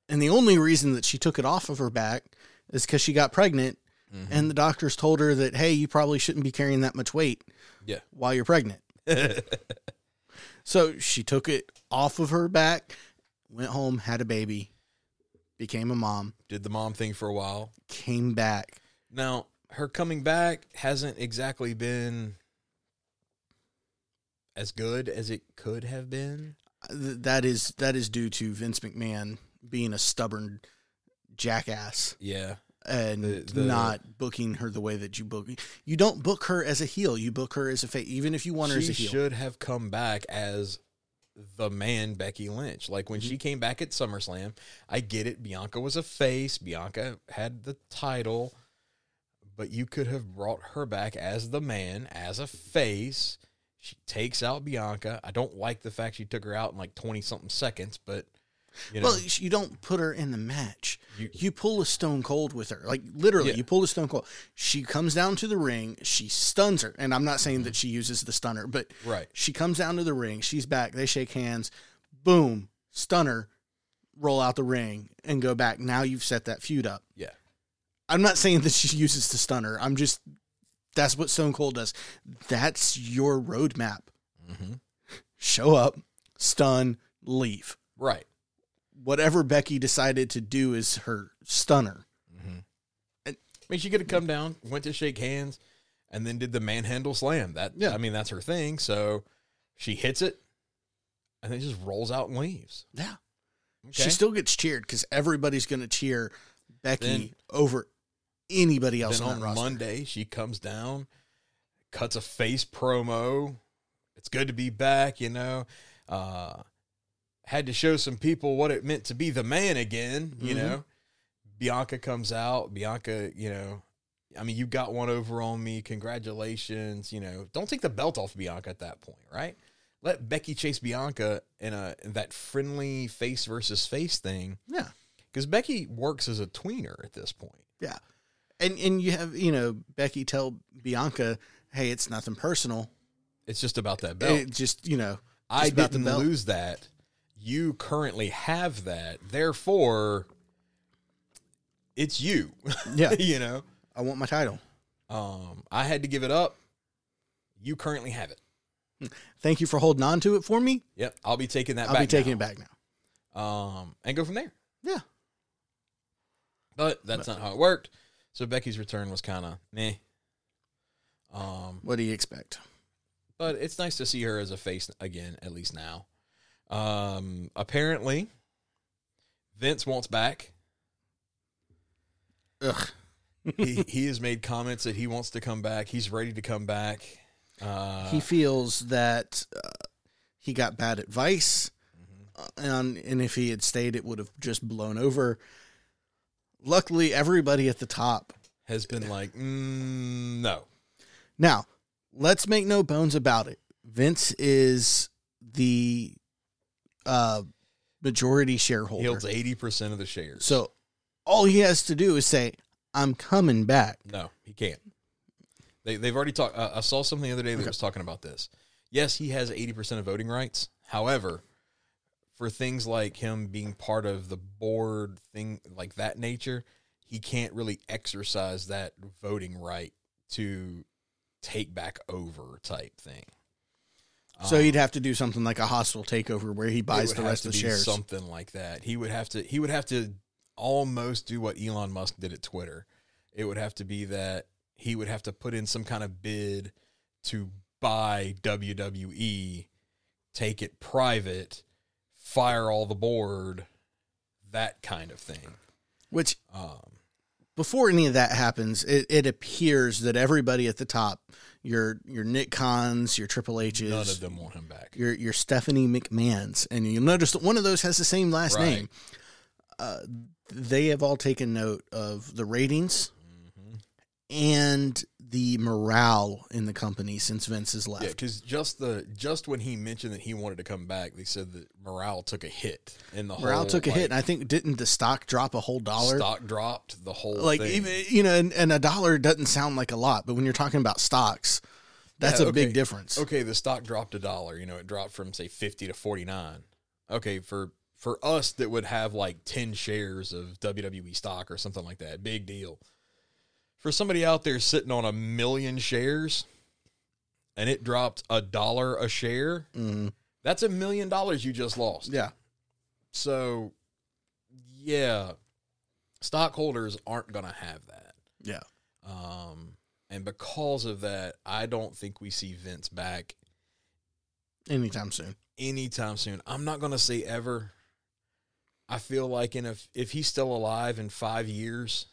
And the only reason that she took it off of her back is because she got pregnant mm-hmm. and the doctors told her that, hey, you probably shouldn't be carrying that much weight Yeah. while you're pregnant. <laughs> So she took it off of her back, went home, had a baby, became a mom, Did the mom thing for a while. came back. Now, her coming back hasn't exactly been as good as it could have been. That is that is due to Vince McMahon being a stubborn jackass Yeah. and The- the- not booking her the way that you book. You don't book her as a heel. You book her as a face, even if you want her as a heel. She should have come back as the man Becky Lynch. Like when she mm-hmm. came back at SummerSlam, I get it. Bianca was a face. Bianca had the title, but you could have brought her back as the man, as a face. She takes out Bianca. I don't like the fact she took her out in like 20 something seconds, but you know, Well, you don't put her in the match. You- You, pull a Stone Cold with her, like literally. Yeah. You pull a Stone Cold. She comes down to the ring. She stuns her, and I'm not saying that she uses the stunner, but right. she comes down to the ring. She's back. They shake hands. Boom, stunner. roll out the ring and go back. Now you've set that feud up. Yeah. I'm not saying that she uses the stunner. I'm just that's what Stone Cold does. That's your roadmap. Mm-hmm. Show up, stun, leave. Right. Whatever Becky decided to do is her stunner. Mm-hmm. And- I mean, she could have come down, went to shake hands, and then did the manhandle slam. That Yeah. I mean, that's her thing. So she hits it, and then just rolls out and leaves. Yeah. Okay. She still gets cheered because everybody's going to cheer Becky Then- over anybody else then on on. Monday, she comes down, cuts a face promo. It's good to be back, you know. Uh, had to show some people what it meant to be the man again, you Mhm. know. Bianca comes out. Bianca, you know, I mean, you got one over on me. Congratulations. You know, don't take the belt off Bianca at that point, right? Let Becky chase Bianca in a in that friendly face versus face thing Yeah. because Becky works as a tweener at this point. Yeah. And and you have, you know, Becky tell Bianca, "Hey, it's nothing personal. It's just about that belt. It just, you know, I didn't lose that. You currently have that. Therefore, it's you. yeah, <laughs> you know, I want my title. um, I had to give it up. You currently have it. Thank you for holding on to it for me. Yep, I'll be taking that. I'll be taking now. it back now." Um, and go from there. Yeah. But that's not how it worked. So Becky's return was kind of meh. Um, What do you expect? but it's nice to see her as a face again, at least now. Um, apparently, Vince wants back. Ugh. he he has made comments that he wants to come back. He's ready to come back. Uh, he feels that uh, he got bad advice, uh, and and if he had stayed, it would have just blown over. Luckily, everybody at the top. has been like, mm, no, Now, let's make no bones about it. Vince is the uh, majority shareholder. he holds eighty percent of the shares. So all he has to do is say, "I'm coming back." no, he can't. They they've already talked. Uh, I saw something the other day that Okay. was talking about this. Yes, he has eighty percent of voting rights. However, for things like him being part of the board thing like that nature, he can't really exercise that voting right to take back over type thing. So Um, he'd have to do something like a hostile takeover where he buys the rest of the shares. Something like that. He would have to. He would have to almost do what Elon Musk did at Twitter. It would have to be that he would have to put in some kind of bid to buy WWE, take it private, fire all the board, that kind of thing. Which Um, before any of that happens, it, it appears that everybody at the top, your your Nick Khans, your Triple H's, none of them want him back. your your Stephanie McMahon's, and you'll notice that one of those has the same last Right. name. Uh, they have all taken note of the ratings Mhm. and the morale in the company since Vince has left. Yeah, because just the just when he mentioned that he wanted to come back, they said that morale took a hit in the morale whole, took a hit, and I think didn't the stock drop a whole dollar? Stock dropped the whole like thing. even you know, and, and a dollar doesn't sound like a lot, but when you're talking about stocks, that's Yeah, a big difference. okay, the stock dropped a dollar. You know, it dropped from say fifty to forty nine. Okay, for for us that would have like ten shares of WWE stock or something like that, big deal. For somebody out there sitting on a million shares, and it dropped a dollar a share, Mhm. that's a million dollars you just lost. Yeah, So, yeah, stockholders aren't going to have that. yeah. Um, and because of that, I don't think we see Vince back Anytime soon. anytime soon. I'm not going to say ever. I feel like in if if he's still alive in five years,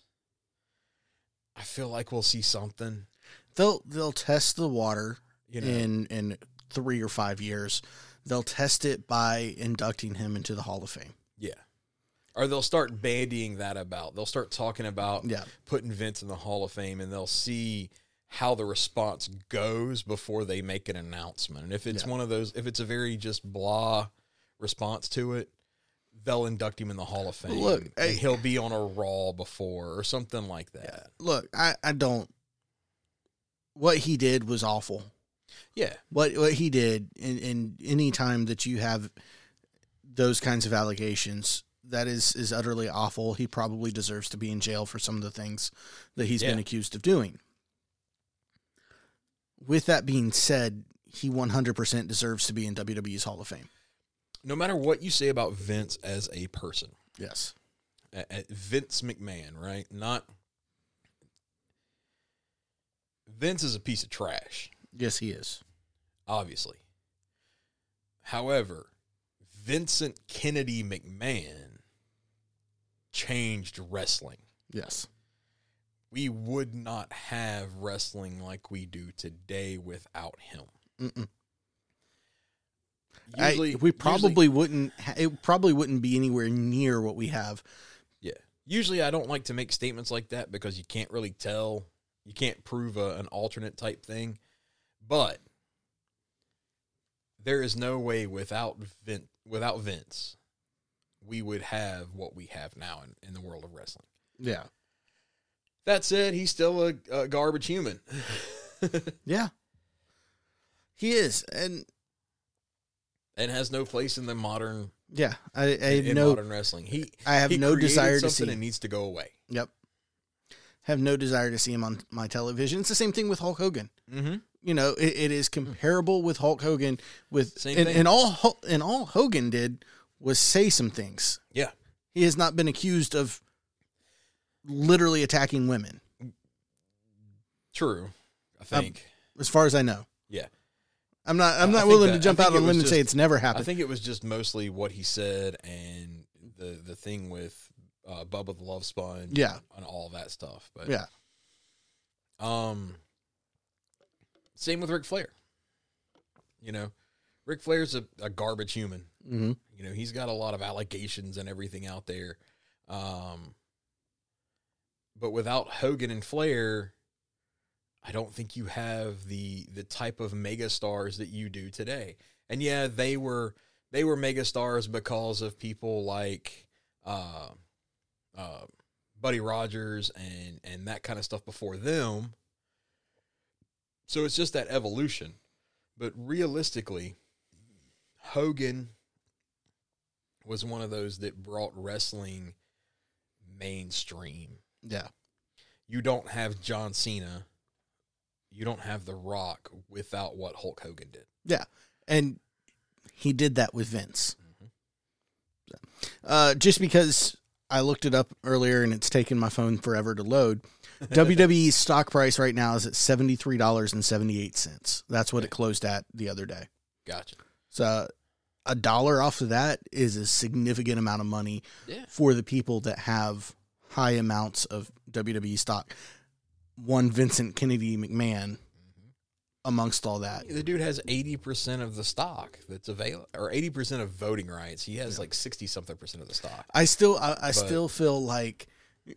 I feel like we'll see something. They'll they'll test the water You know, in in three or five years. They'll test it by inducting him into the Hall of Fame. yeah. Or they'll start bandying that about. They'll start talking about Yeah. putting Vince in the Hall of Fame, and they'll see how the response goes before they make an announcement. And if it's Yeah. one of those, if it's a very just blah response to it, they'll induct him in the Hall of Fame. Look, hey- he'll be on a Raw before or something like that. Look, I, I don't. What he did was awful. Yeah, What what he did, in, in any time that you have those kinds of allegations, that is is utterly awful. He probably deserves to be in jail for some of the things that he's been accused of doing. With that being said, he 100% deserves to be in WWE's Hall of Fame. No matter what you say about Vince as a person, Yes. Vince McMahon, right? Not Vince is a piece of trash, Yes, he is. obviously. However, Vincent Kennedy McMahon changed wrestling. Yes. We would not have wrestling like we do today without him. Mm-mm. Usually, I, we usually- probably wouldn't. It probably wouldn't be anywhere near what we have. Yeah. Usually I don't like to make statements like that because you can't really tell. You can't prove a, an alternate type thing. But there is no way without Vin, without Vince we would have what we have now in, in the world of wrestling. Yeah. That said, he's still a, a garbage human. <laughs> Yeah. He is, and and has no place in the modern yeah, I, I in, no, modern wrestling. He I have he no desire to something see. and needs to go away. Yep. Have no desire to see him on my television. It's the same thing with Hulk Hogan. Mm-hmm. You know, it, it is comparable with Hulk Hogan. With Same and, thing. and all and all Hogan did was say some things. Yeah. He has not been accused of literally attacking women, True. I Um, think. as far as I know. yeah. I'm not. I'm not willing that- to jump out on a limb and say it's never happened. I think it was just mostly what he said and the the thing with uh, Bubba the Love Sponge. Yeah. and all that stuff. But yeah. um, same with Ric Flair. You know, Ric Flair's a, a garbage human. hmm You know, he's got a lot of allegations and everything out there. Um, but without Hogan and Flair, I don't think you have the the type of mega stars that you do today. And yeah, they were they were mega stars because of people like uh, uh, Buddy Rogers and and that kind of stuff before them. So it's just that evolution. But realistically, Hogan was one of those that brought wrestling mainstream. Yeah. You don't have John Cena, you don't have The Rock without what Hulk Hogan did. Yeah. And he did that with Vince. Uh, just because I looked it up earlier and it's taken my phone forever to load. WWE's <laughs> stock price right now is at seventy three dollars and seventy eight cents. That's what it closed at the other day. Gotcha. So a dollar off of that is a significant amount of money Yeah. for the people that have high amounts of WWE stock. One Vincent Kennedy McMahon amongst all that. The dude has 80% of the stock that's available, or 80% of voting rights. He has like 60 something percent of the stock, I still I, I still feel like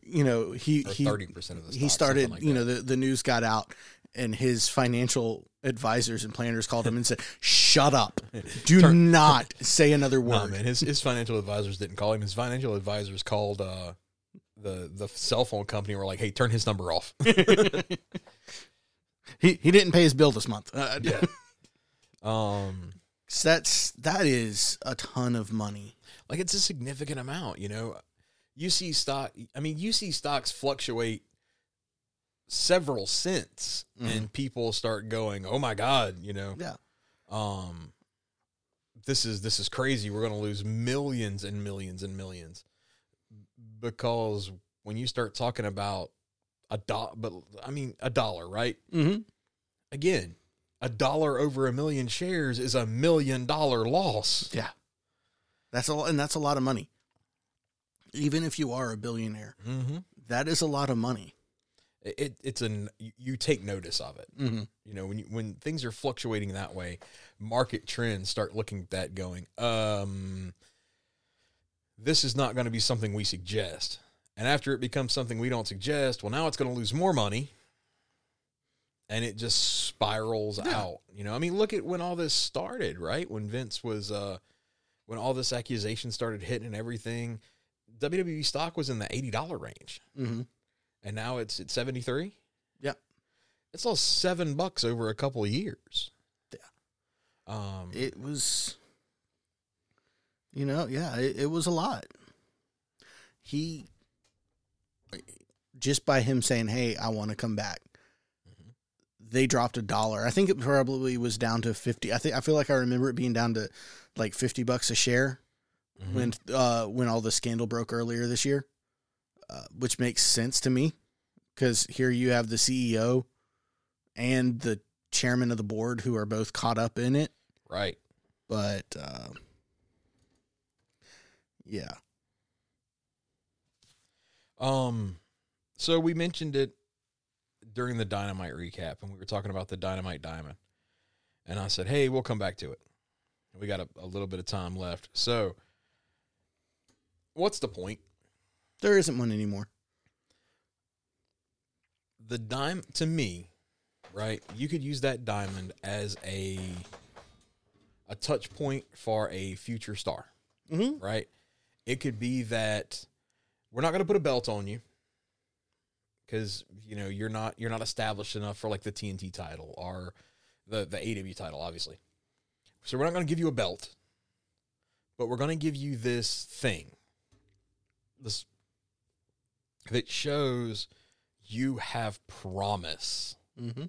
you know he he 30% of the stock. he started like you know the, the news got out and his financial advisors and planners called him and said shut up do Turn- not say another <laughs> word man, his, his financial advisors didn't call him. His financial advisors called uh, the the cell phone company. Were like, "Hey, turn his number off." <laughs> he he didn't pay his bill this month uh, yeah. <laughs> Um, so that's that is a ton of money like it's a significant amount. You know, you see stock. I mean, you see stocks fluctuate several cents, Mhm. and people start going, "Oh my god!" You know, yeah um, this is this is crazy. We're going to lose millions and millions and millions because when you start talking about a dot, but I mean a dollar, right? mm-hmm. Again, a dollar over a million shares is a million dollar loss. yeah that's a lot and that's a lot of money even if you are a billionaire Mm-hmm. that is a lot of money It, it's an you- you take notice of it. mm-hmm. You know when you, when things are fluctuating that way, market trends start looking at that, going, um, this is not going to be something we suggest. And after it becomes something we don't suggest, well, now it's going to lose more money, and it just spirals Yeah. out. You know, I mean, look at when all this started, right? When Vince was, uh, when all this accusation started hitting and everything, WWE stock was in the eighty dollar range, Mm-hmm. and now it's at seventy three. Yeah. It's lost seven bucks over a couple of years. Yeah. Um, it was you know yeah it, it was a lot he just by him saying, "Hey, I want to come back," they dropped a dollar. I think it probably was down to fifty. I think I feel like I remember it being down to like fifty bucks a share Mm-hmm. when uh, when all the scandal broke earlier this year, uh, which makes sense to me because here you have the CEO and the chairman of the board who are both caught up in it. right. But uh, yeah, Um, so we mentioned it during the dynamite recap, and we were talking about the dynamite diamond, and I said, "Hey, we'll come back to it. We got a, a little bit of time left. So, what's the point? there isn't one anymore. The dime to me, right? You could use that diamond as a a touch point for a future star. Mm-hmm. right? It could be that we're not going to put a belt on you because you know you're not you're not established enough for like the TNT title or the the AW title, obviously. So we're not going to give you a belt, but we're going to give you this thing, this that shows you have promise, Mm-hmm.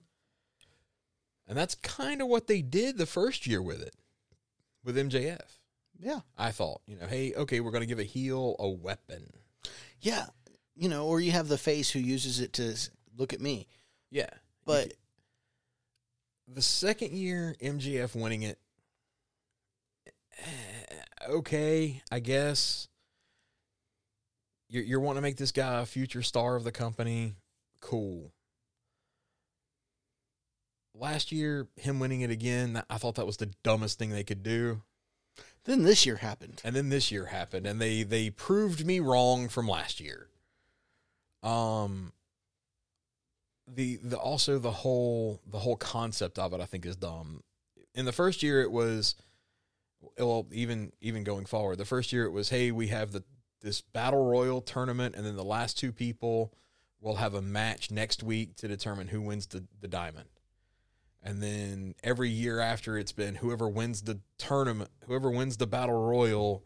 and that's kind of what they did the first year with it, with MJF. Yeah, I thought, you know, hey, okay, we're going to give a heel a weapon. yeah, you know, or you have the face who uses it to look at me. Yeah. But the second year MJF winning it, eh, okay, I guess. You're, you're wanting to make this guy a future star of the company. Cool. Last year, him winning it again, I thought that was the dumbest thing they could do. Then this year happened. and then this year happened and they they proved me wrong from last year. Um the the also the whole the whole concept of it i think is dumb. In the first year it was well even even going forward the first year it was hey we have the this battle royal tournament and then the last two people will have a match next week to determine who wins the the diamond and then every year after it's been whoever wins the tournament, whoever wins the battle royal,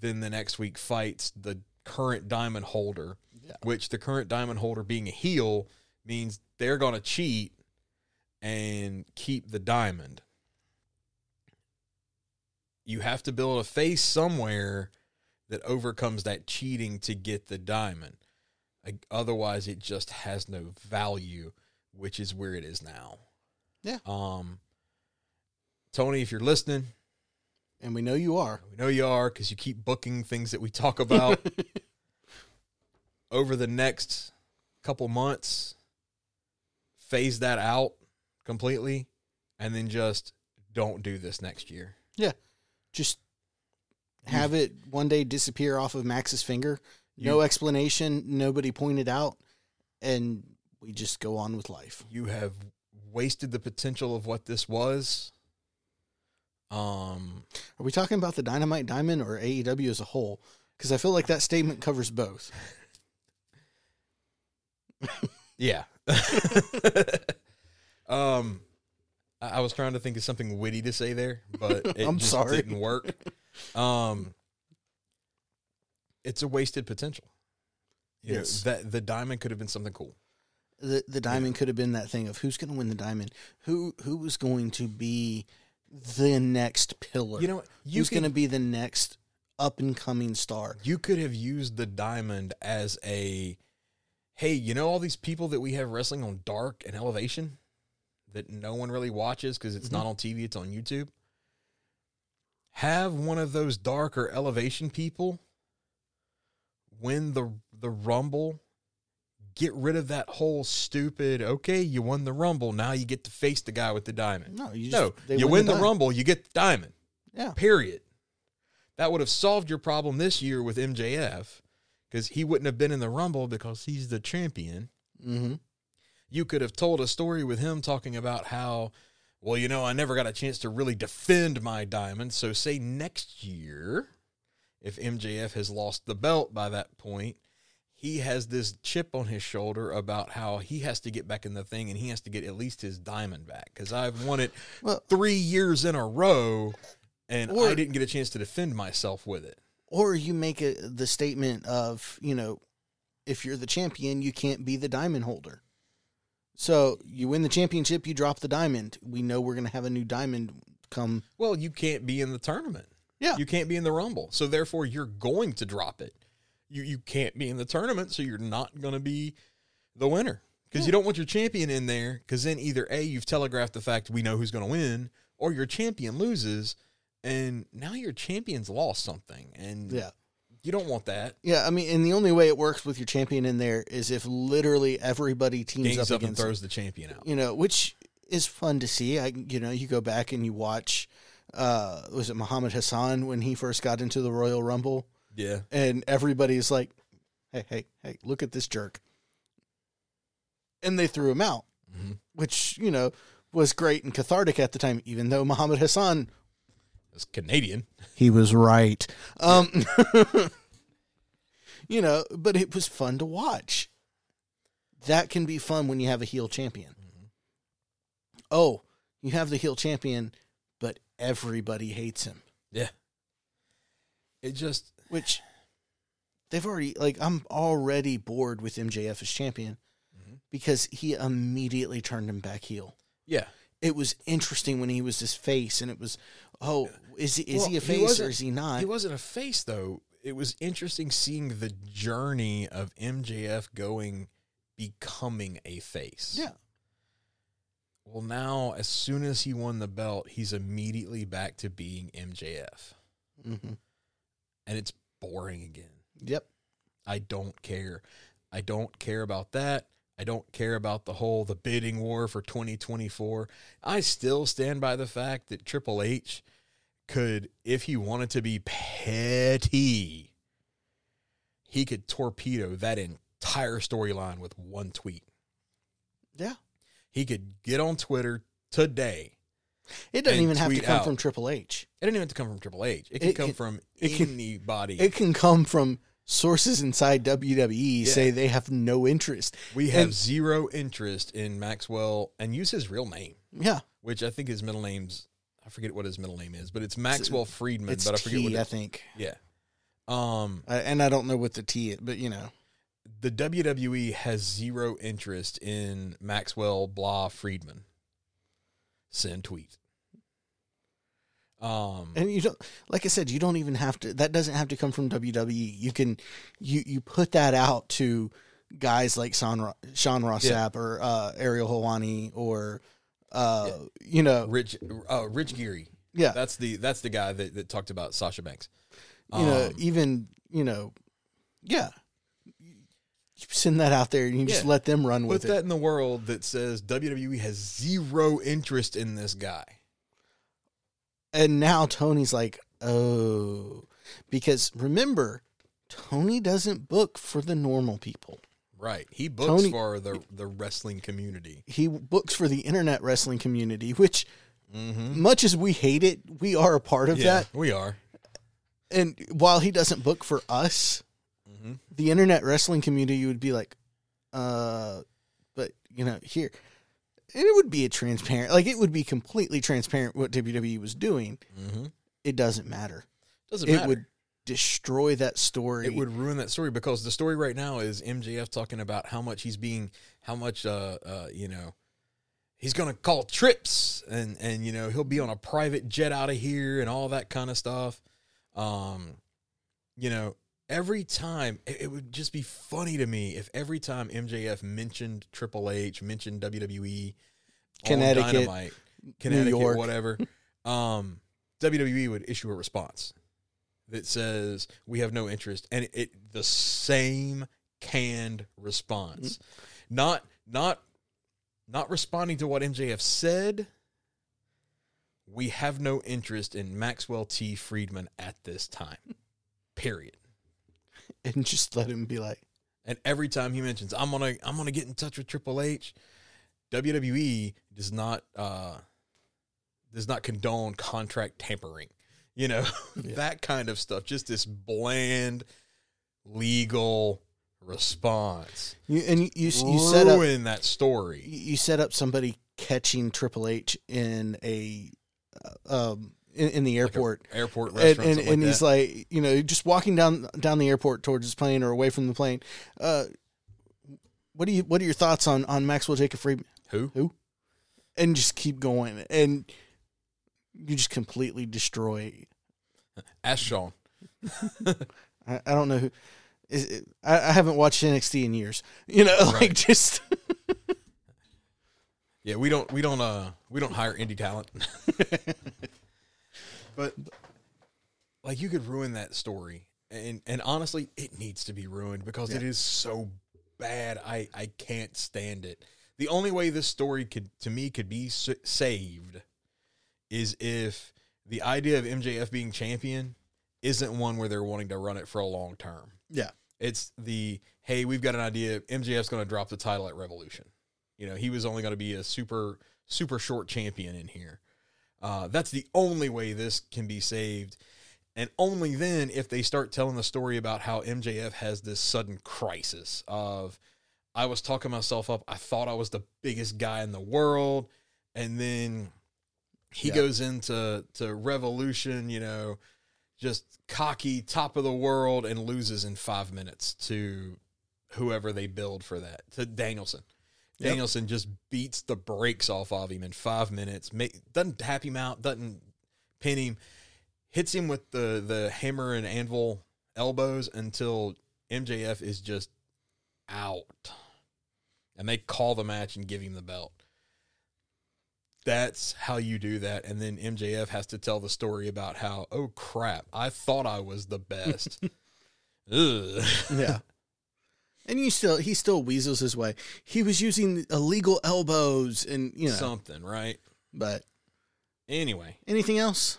then the next week fights the current diamond holder, Yeah. which the current diamond holder being a heel means they're going to cheat and keep the diamond. You have to build a face somewhere that overcomes that cheating to get the diamond. Otherwise, it just has no value, which is where it is now. Yeah. Um, Tony, if you're listening, And we know you are. we know you are because you keep booking things that we talk about <laughs> over the next couple months. Phase that out completely, and then just don't do this next year. Yeah, just have it one day disappear off of Max's finger. No You- explanation. Nobody pointed out. And we just go on with life. You have wasted the potential of what this was. Um, Are we talking about the Dynamite Diamond or AEW as a whole? Because I feel like that statement covers both. <laughs> Yeah. <laughs> um, I, I was trying to think of something witty to say there, but <laughs> it I'm just sorry. didn't work. Um, it's a wasted potential. You Yes. know, that the diamond could have been something cool. The the diamond could have been that thing of who's going to win the diamond, who who was going to be the next pillar, You know, you who's going to be the next up and coming star. you could have used the diamond as a, hey, you know all these people that we have wrestling on Dark and Elevation that no one really watches because it's Mhm. not on TV, it's on YouTube. Have one of those Dark or Elevation people win the the Rumble. Get rid of that whole stupid. Okay, you won the Rumble. Now you get to face the guy with the diamond. No, you just, No, you win the, diamond. Rumble, you get the diamond. Yeah, Period. That would have solved your problem this year with MJF because he wouldn't have been in the Rumble because he's the champion. hmm You could have told a story with him talking about how, well, you know, I never got a chance to really defend my diamond. So, say next year, if MJF has lost the belt by that point, he has this chip on his shoulder about how he has to get back in the thing and he has to get at least his diamond back because I've won it Well, three years in a row and Or- I didn't get a chance to defend myself with it. or you make a, the statement of you know if you're the champion you can't be the diamond holder so you win the championship you drop the diamond we know we're going to have a new diamond come Well, you can't be in the tournament. Yeah. You can't be in the rumble. So therefore you're going to drop it. You you can't be in the tournament, so you're not going to be the winner. Because you don't want your champion in there, because then either A, you've telegraphed the fact we know who's going to win, or your champion loses, and now your champion's lost something. And yeah you don't want that. yeah i mean and the only way it works with your champion in there is if literally everybody teams up, up and against throws the champion out. you know which is fun to see i you know you go back and you watch uh was it muhammad hassan when he first got into the royal rumble Yeah. and everybody's like, "Hey, hey, hey, look at this jerk," and they threw him out, Mhm. which you know was great and cathartic at the time. Even though Muhammad Hassan, was Canadian. he was right, um, <laughs> you know, but it was fun to watch. That can be fun when you have a heel champion. Oh, you have the heel champion, but everybody hates him. Yeah. It just which they've already like I'm already bored with MJF as champion Mhm. because he immediately turned him back heel. yeah. It was interesting when he was this face, and it was, oh, is he is Well, he a he face or is he not? He wasn't a face though. It was interesting seeing the journey of MJF going becoming a face. yeah, Well, now as soon as he won the belt, he's immediately back to being MJF, hmm and it's boring again. yep, I don't care. I don't care about that. I don't care about the whole the bidding war for 2024. I still stand by the fact that Triple H could if he wanted to be petty, he could torpedo that entire storyline with one tweet. yeah. He could get on Twitter today. It doesn't even have to come out. from Triple H. It didn't even have to come from Triple H. It can It come can- from it can- anybody. It can come from sources inside WWE Yeah. say they have no interest. we have and- zero interest in Maxwell and use his real name. Yeah, which I think his middle name's I forget what his middle name is, but it's Maxwell Friedman. it's but I forget T, what. I think, yeah. Um, I, and I don't know what the T is, but you know, the WWE has zero interest in Maxwell Blah Friedman. Send tweet. Um, and you don't like i said you don't even have to that doesn't have to come from wwe you can you you put that out to guys like sean, sean ross Yeah. Or uh ariel Helwani or uh you know Rich uh, Rich Geary. yeah That's the that's the guy that, that talked about Sasha Banks. you know Um, even you know yeah you send that out there and you just let them run put with that it in the world that says WWE has zero interest in this guy. And now tony's like oh because remember tony doesn't book for the normal people Right. He books Tony- for the the wrestling community. he books for the internet wrestling community which Mm-hmm. much as we hate it, we are a part of Yeah, that. we are. And while he doesn't book for us, Mm-hmm. the internet wrestling community would be like, uh, but you know, here, and it would be a transparent, like it would be completely transparent what WWE was doing. Mm-hmm. It doesn't matter. Doesn't it matter. would destroy that story. it would ruin that story because the story right now is MJF talking about how much he's being, how much, uh, uh, you know, he's gonna call trips and and you know he'll be on a private jet out of here and all that kind of stuff. Um, you know, every time it, would just be funny to me if every time MJF mentioned Triple H, mentioned WWE, Connecticut, Dynamite, Connecticut, York. whatever, <laughs> um, WWE would issue a response that says we have no interest, and it, it the same canned response, not not not responding to what MJF said. We have no interest in Maxwell T. Friedman at this time. Period. <laughs> and just let him be like, And every time he mentions, I'm gonna I'm gonna get in touch with Triple H, WWE does not uh does not condone contract tampering. You know, <laughs> Yeah. that kind of stuff. Just this bland legal response. you, and you you, you set up ruin that story. you set up somebody catching Triple H in a uh, um in, in the Like airport. airport and and, and like he's like, you know, just walking down down the airport towards his plane or away from the plane. Uh, what do you what are your thoughts on on Maxwell Jacob Friedman? who? Who? And just keep going, and you just completely destroy. <laughs> Ask Sean. <laughs> I, I don't know who. Is it, I, I haven't watched NXT in years. You know, <laughs> like just Yeah, we don't we don't uh we don't hire indie talent. But like you could ruin that story. And and honestly, it needs to be ruined because it Yeah. is so bad. I I can't stand it. The only way this story could to me could be s- saved is if the idea of MJF being champion isn't one where they're wanting to run it for a long term. yeah, It's the hey, we've got an idea. MJF's going to drop the title at Revolution. You know, he was only going to be a super super short champion in here. Uh, that's the only way this can be saved, and only then if they start telling the story about how MJF has this sudden crisis of I was talking myself up. I thought I was the biggest guy in the world, and then he Yeah. goes into to Revolution. You know, just cocky, top of the world, and loses in five minutes to whoever they build for that to Danielson. Yep. Danielson just beats the brakes off of him in five minutes. Make, doesn't tap him out, doesn't pin him, hits him with the the hammer and anvil elbows until MJF is just out, and they call the match and give him the belt. That's how you do that, and then MJF has to tell the story about how, oh crap, I thought I was the best. <laughs> Ugh. yeah. And you still he still weasels his way. He was using illegal elbows and you know. Something, right? but Anyway, anything else?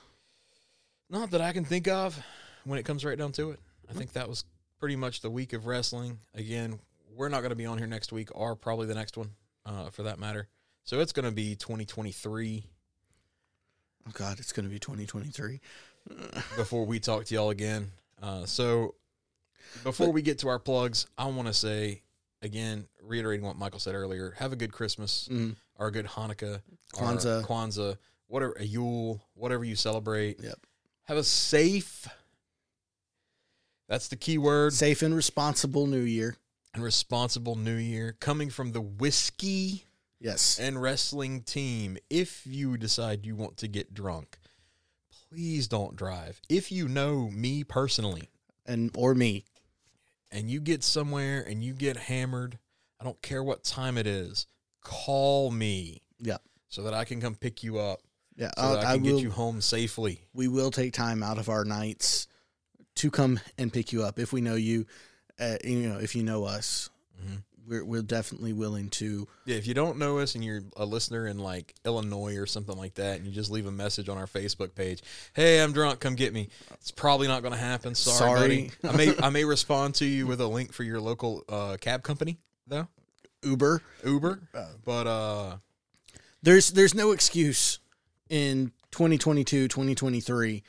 not that I can think of when it comes right down to it. I think that was pretty much the week of wrestling. Again, we're not going to be on here next week or probably the next one uh, for that matter. So it's going to be 2023 Oh God, it's going to be 2023. before we talk to y'all again. Uh, so before we get to our plugs, I want to say again, reiterating what Michael said earlier, have a good Christmas Mm, or a good Hanukkah, Kwanzaa. Kwanzaa, whatever, a Yule, whatever you celebrate. Yep. Have a safe. That's the key word. safe and responsible New Year. and responsible new year coming from the whiskey Yes. and wrestling team. If you decide you want to get drunk, please don't drive. If you know me personally And or me. And you get somewhere and you get hammered, I don't care what time it is, call me Yeah. so that I can come pick you up Yeah. so I'll- that I I will get you home safely. we will take time out of our nights to come and pick you up if we know you uh, you know if you know us. Mhm. We're we're definitely willing to Yeah, if you don't know us and you're a listener in like Illinois or something like that, and you just leave a message on our Facebook page, "Hey, I'm drunk, come get me." It's probably not going to happen. Sorry, Sorry. I may I may respond to you with a link for your local uh, cab company though, Uber. Uber. But uh, There's there's no excuse in 2022, 2023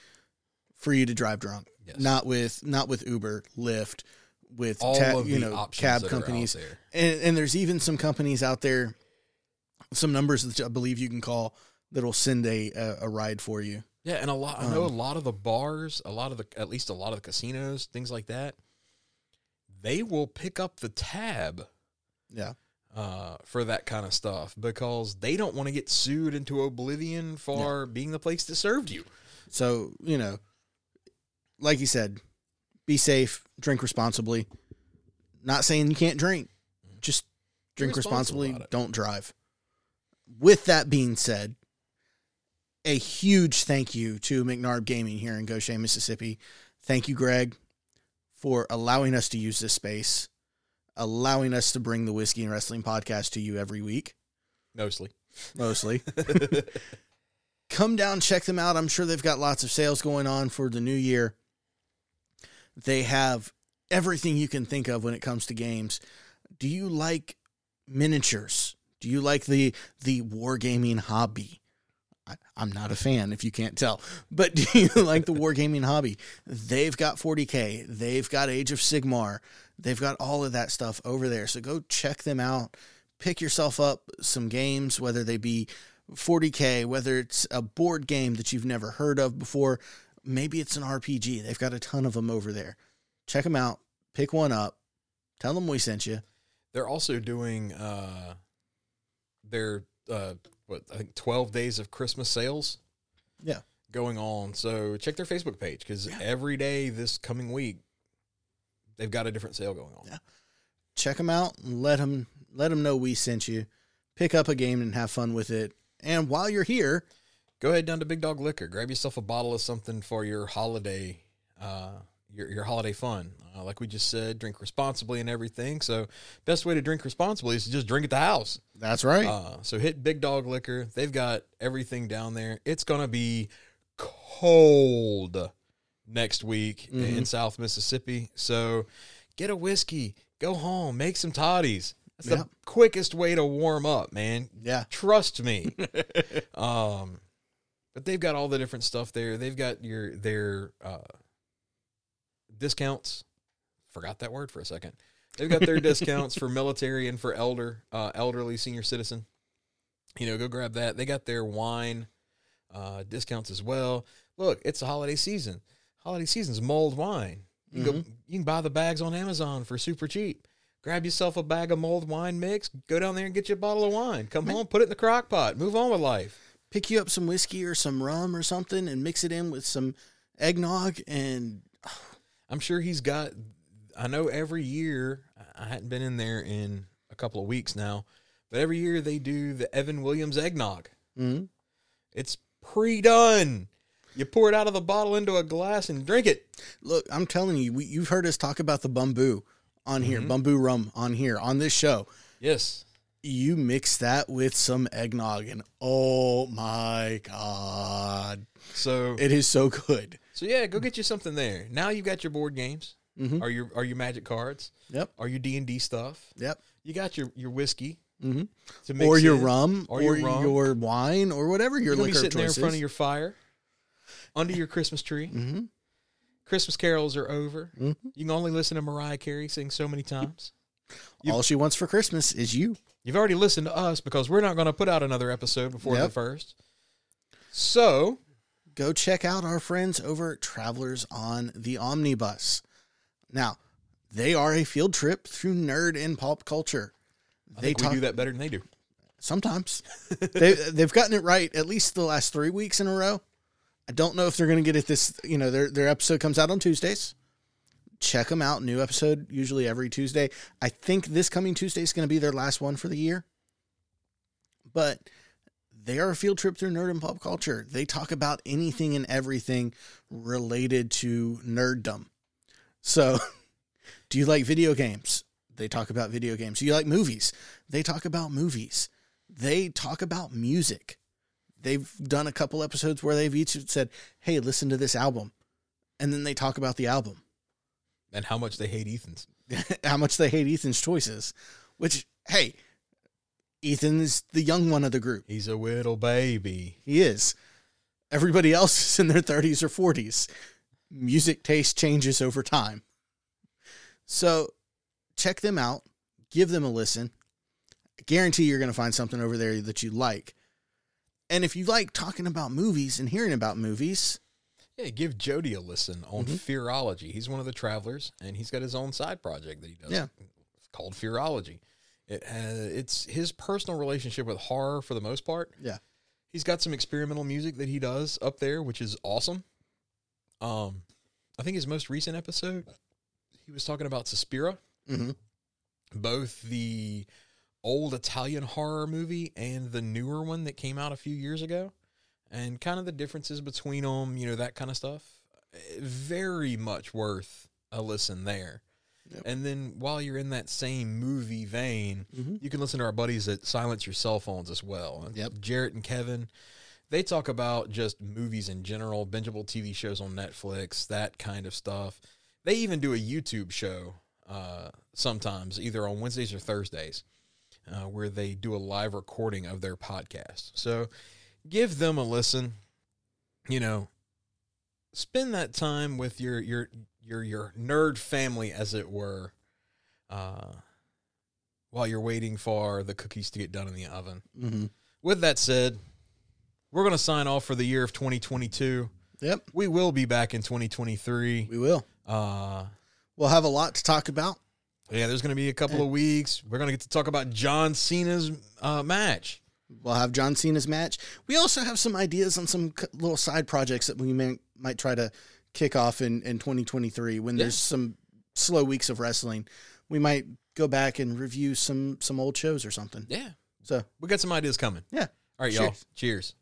for you to drive drunk. Yes. Not with not with Uber, Lyft, with all ta- of you know cab companies. are out there. And, and there's even some companies out there, some numbers that I believe you can call that'll send a a, a ride for you. Yeah, and a lot. I know a Um, lot of the bars, a lot of the, at least a lot of the casinos, things like that. They will pick up the tab Yeah, uh, for that kind of stuff because they don't want to get sued into oblivion for being the place that served you. so you know, like you said, be safe, drink responsibly. Not saying you can't drink, just drink responsibly. Don't drive. With that being said, a huge thank you to McNard Gaming here in Goshen, Mississippi. Thank you, Greg, for allowing us to use this space, allowing us to bring the Whiskey and Wrestling podcast to you every week, Mostly. mostly. <laughs> Come down, check them out. I'm sure they've got lots of sales going on for the new year. They have everything you can think of when it comes to games. Do you like miniatures? Do you like the the wargaming hobby? I, I'm not a fan, if you can't tell. But do you <laughs> like the wargaming hobby? They've got 40k. They've got Age of Sigmar. They've got all of that stuff over there. So go check them out. Pick yourself up some games, whether they be 40K, whether it's a board game that you've never heard of before, maybe it's an RPG. They've got a ton of them over there. Check them out, pick one up, tell them we sent you. They're also doing uh, their uh, what I think twelve days of Christmas sales. Yeah. going on. So check their Facebook page because Yeah. every day this coming week, they've got a different sale going on. Yeah. Check them out and let them let them know we sent you. Pick up a game and have fun with it. And while you're here, Go ahead down to Big Dog Liquor. Grab yourself a bottle of something for your holiday, uh, your your holiday fun. Uh, like we just said, drink responsibly and everything. So best way to drink responsibly is to just drink at the house. that's right. Uh, so hit Big Dog Liquor. They've got everything down there. It's gonna be cold next week in South Mississippi. So get a whiskey, go home, make some toddies. That's the quickest way to warm up, man. yeah. Trust me. <laughs> um, but they've got all the different stuff there. They've got your their uh, discounts. Forgot that word for a second. They've got their discounts for military and for elder, uh, elderly senior citizen. You know, go grab that. They got their wine uh, discounts as well. Look, it's the holiday season. Holiday season's mulled wine. You can go, you can buy the bags on Amazon for super cheap. Grab yourself a bag of mulled wine mix. Go down there and get you a bottle of wine. Come home, put it in the crock pot. Move on with life. Pick you up some whiskey or some rum or something and mix it in with some eggnog and <sighs> I'm sure he's got. I know every year. I hadn't been in there in a couple of weeks now, but every year they do the Evan Williams eggnog. Mhm. It's pre-done. You pour it out of the bottle into a glass and drink it. look, I'm telling you, we, you've heard us talk about the Bumbu on here, Bumbu rum on here on this show. Yes. You mix that with some eggnog and oh my god, So it is so good. so yeah, go get you something there. Now you've got your board games. Mhm. Are your are your magic cards? Yep. Are your D and D stuff? Yep. You got your your whiskey Mhm. to mix Or your in. rum, or your rum. your wine, or whatever your You're liquor sitting there in front of your fire, under your Christmas tree. Mhm. Christmas carols are over. Mhm. You can only listen to Mariah Carey sing so many times. You- All she wants for Christmas is you. You've already listened to us because we're not going to put out another episode before the first. So Go check out our friends over at Travelers on the Omnibus. Now, they are a field trip through nerd and pop culture. They talk do that better than they do. sometimes. <laughs> they they've gotten it right at least the last three weeks in a row. I don't know if they're going to get it this. You know, their their episode comes out on Tuesdays. Check them out. New episode usually every Tuesday. I think this coming Tuesday is going to be their last one for the year. But they are a field trip through nerd and pop culture. They talk about anything and everything related to nerddom. So, <laughs> do you like video games? They talk about video games. Do you like movies? They talk about movies. They talk about music. They've done a couple episodes where they've each said, "Hey, listen to this album," and then they talk about the album, And how much they hate Ethan's. <laughs> how much they hate Ethan's choices. Which, hey, Ethan's the young one of the group. He's a little baby. He is. Everybody else is in their 30s or 40s. Music taste changes over time. So check them out, give them a listen. I guarantee you're going to find something over there that you like. And if you like talking about movies and hearing about movies, Yeah, give Jody a listen on Mhm. Fearology. He's one of the travelers, and he's got his own side project that he does. Yeah. It's called Fearology. It has, it's his personal relationship with horror for the most part. Yeah. He's got some experimental music that he does up there, which is awesome. Um, I think his most recent episode, he was talking about Suspiria, mhm, both the old Italian horror movie and the newer one that came out a few years ago, and kind of the differences between them, you know, that kind of stuff. Very much worth a listen there. Yep. And then while you're in that same movie vein, Mhm. you can listen to our buddies at Silence Your Cell Phones as well. And Yep. Jarrett and Kevin, they talk about just movies in general, bingeable TV shows on Netflix, that kind of stuff. They even do a YouTube show uh, sometimes, either on Wednesdays or Thursdays, uh, where they do a live recording of their podcast. So give them a listen. You know, spend that time with your your your your nerd family, as it were, uh, while you're waiting for the cookies to get done in the oven. mhm. With that said, we're going to sign off for the year of 2022. Yep, We will be back in 2023. we will. Uh, We'll have a lot to talk about. yeah, there's going to be a couple of weeks. We're going to get to talk about John Cena's uh, match. We'll have John Cena's match. We also have some ideas on some little side projects that we may, might try to kick off in, in 2023 when Yeah. there's some slow weeks of wrestling. We might go back and review some some old shows or something. Yeah, So we got some ideas coming. yeah, All right, y'all. Cheers. Cheers.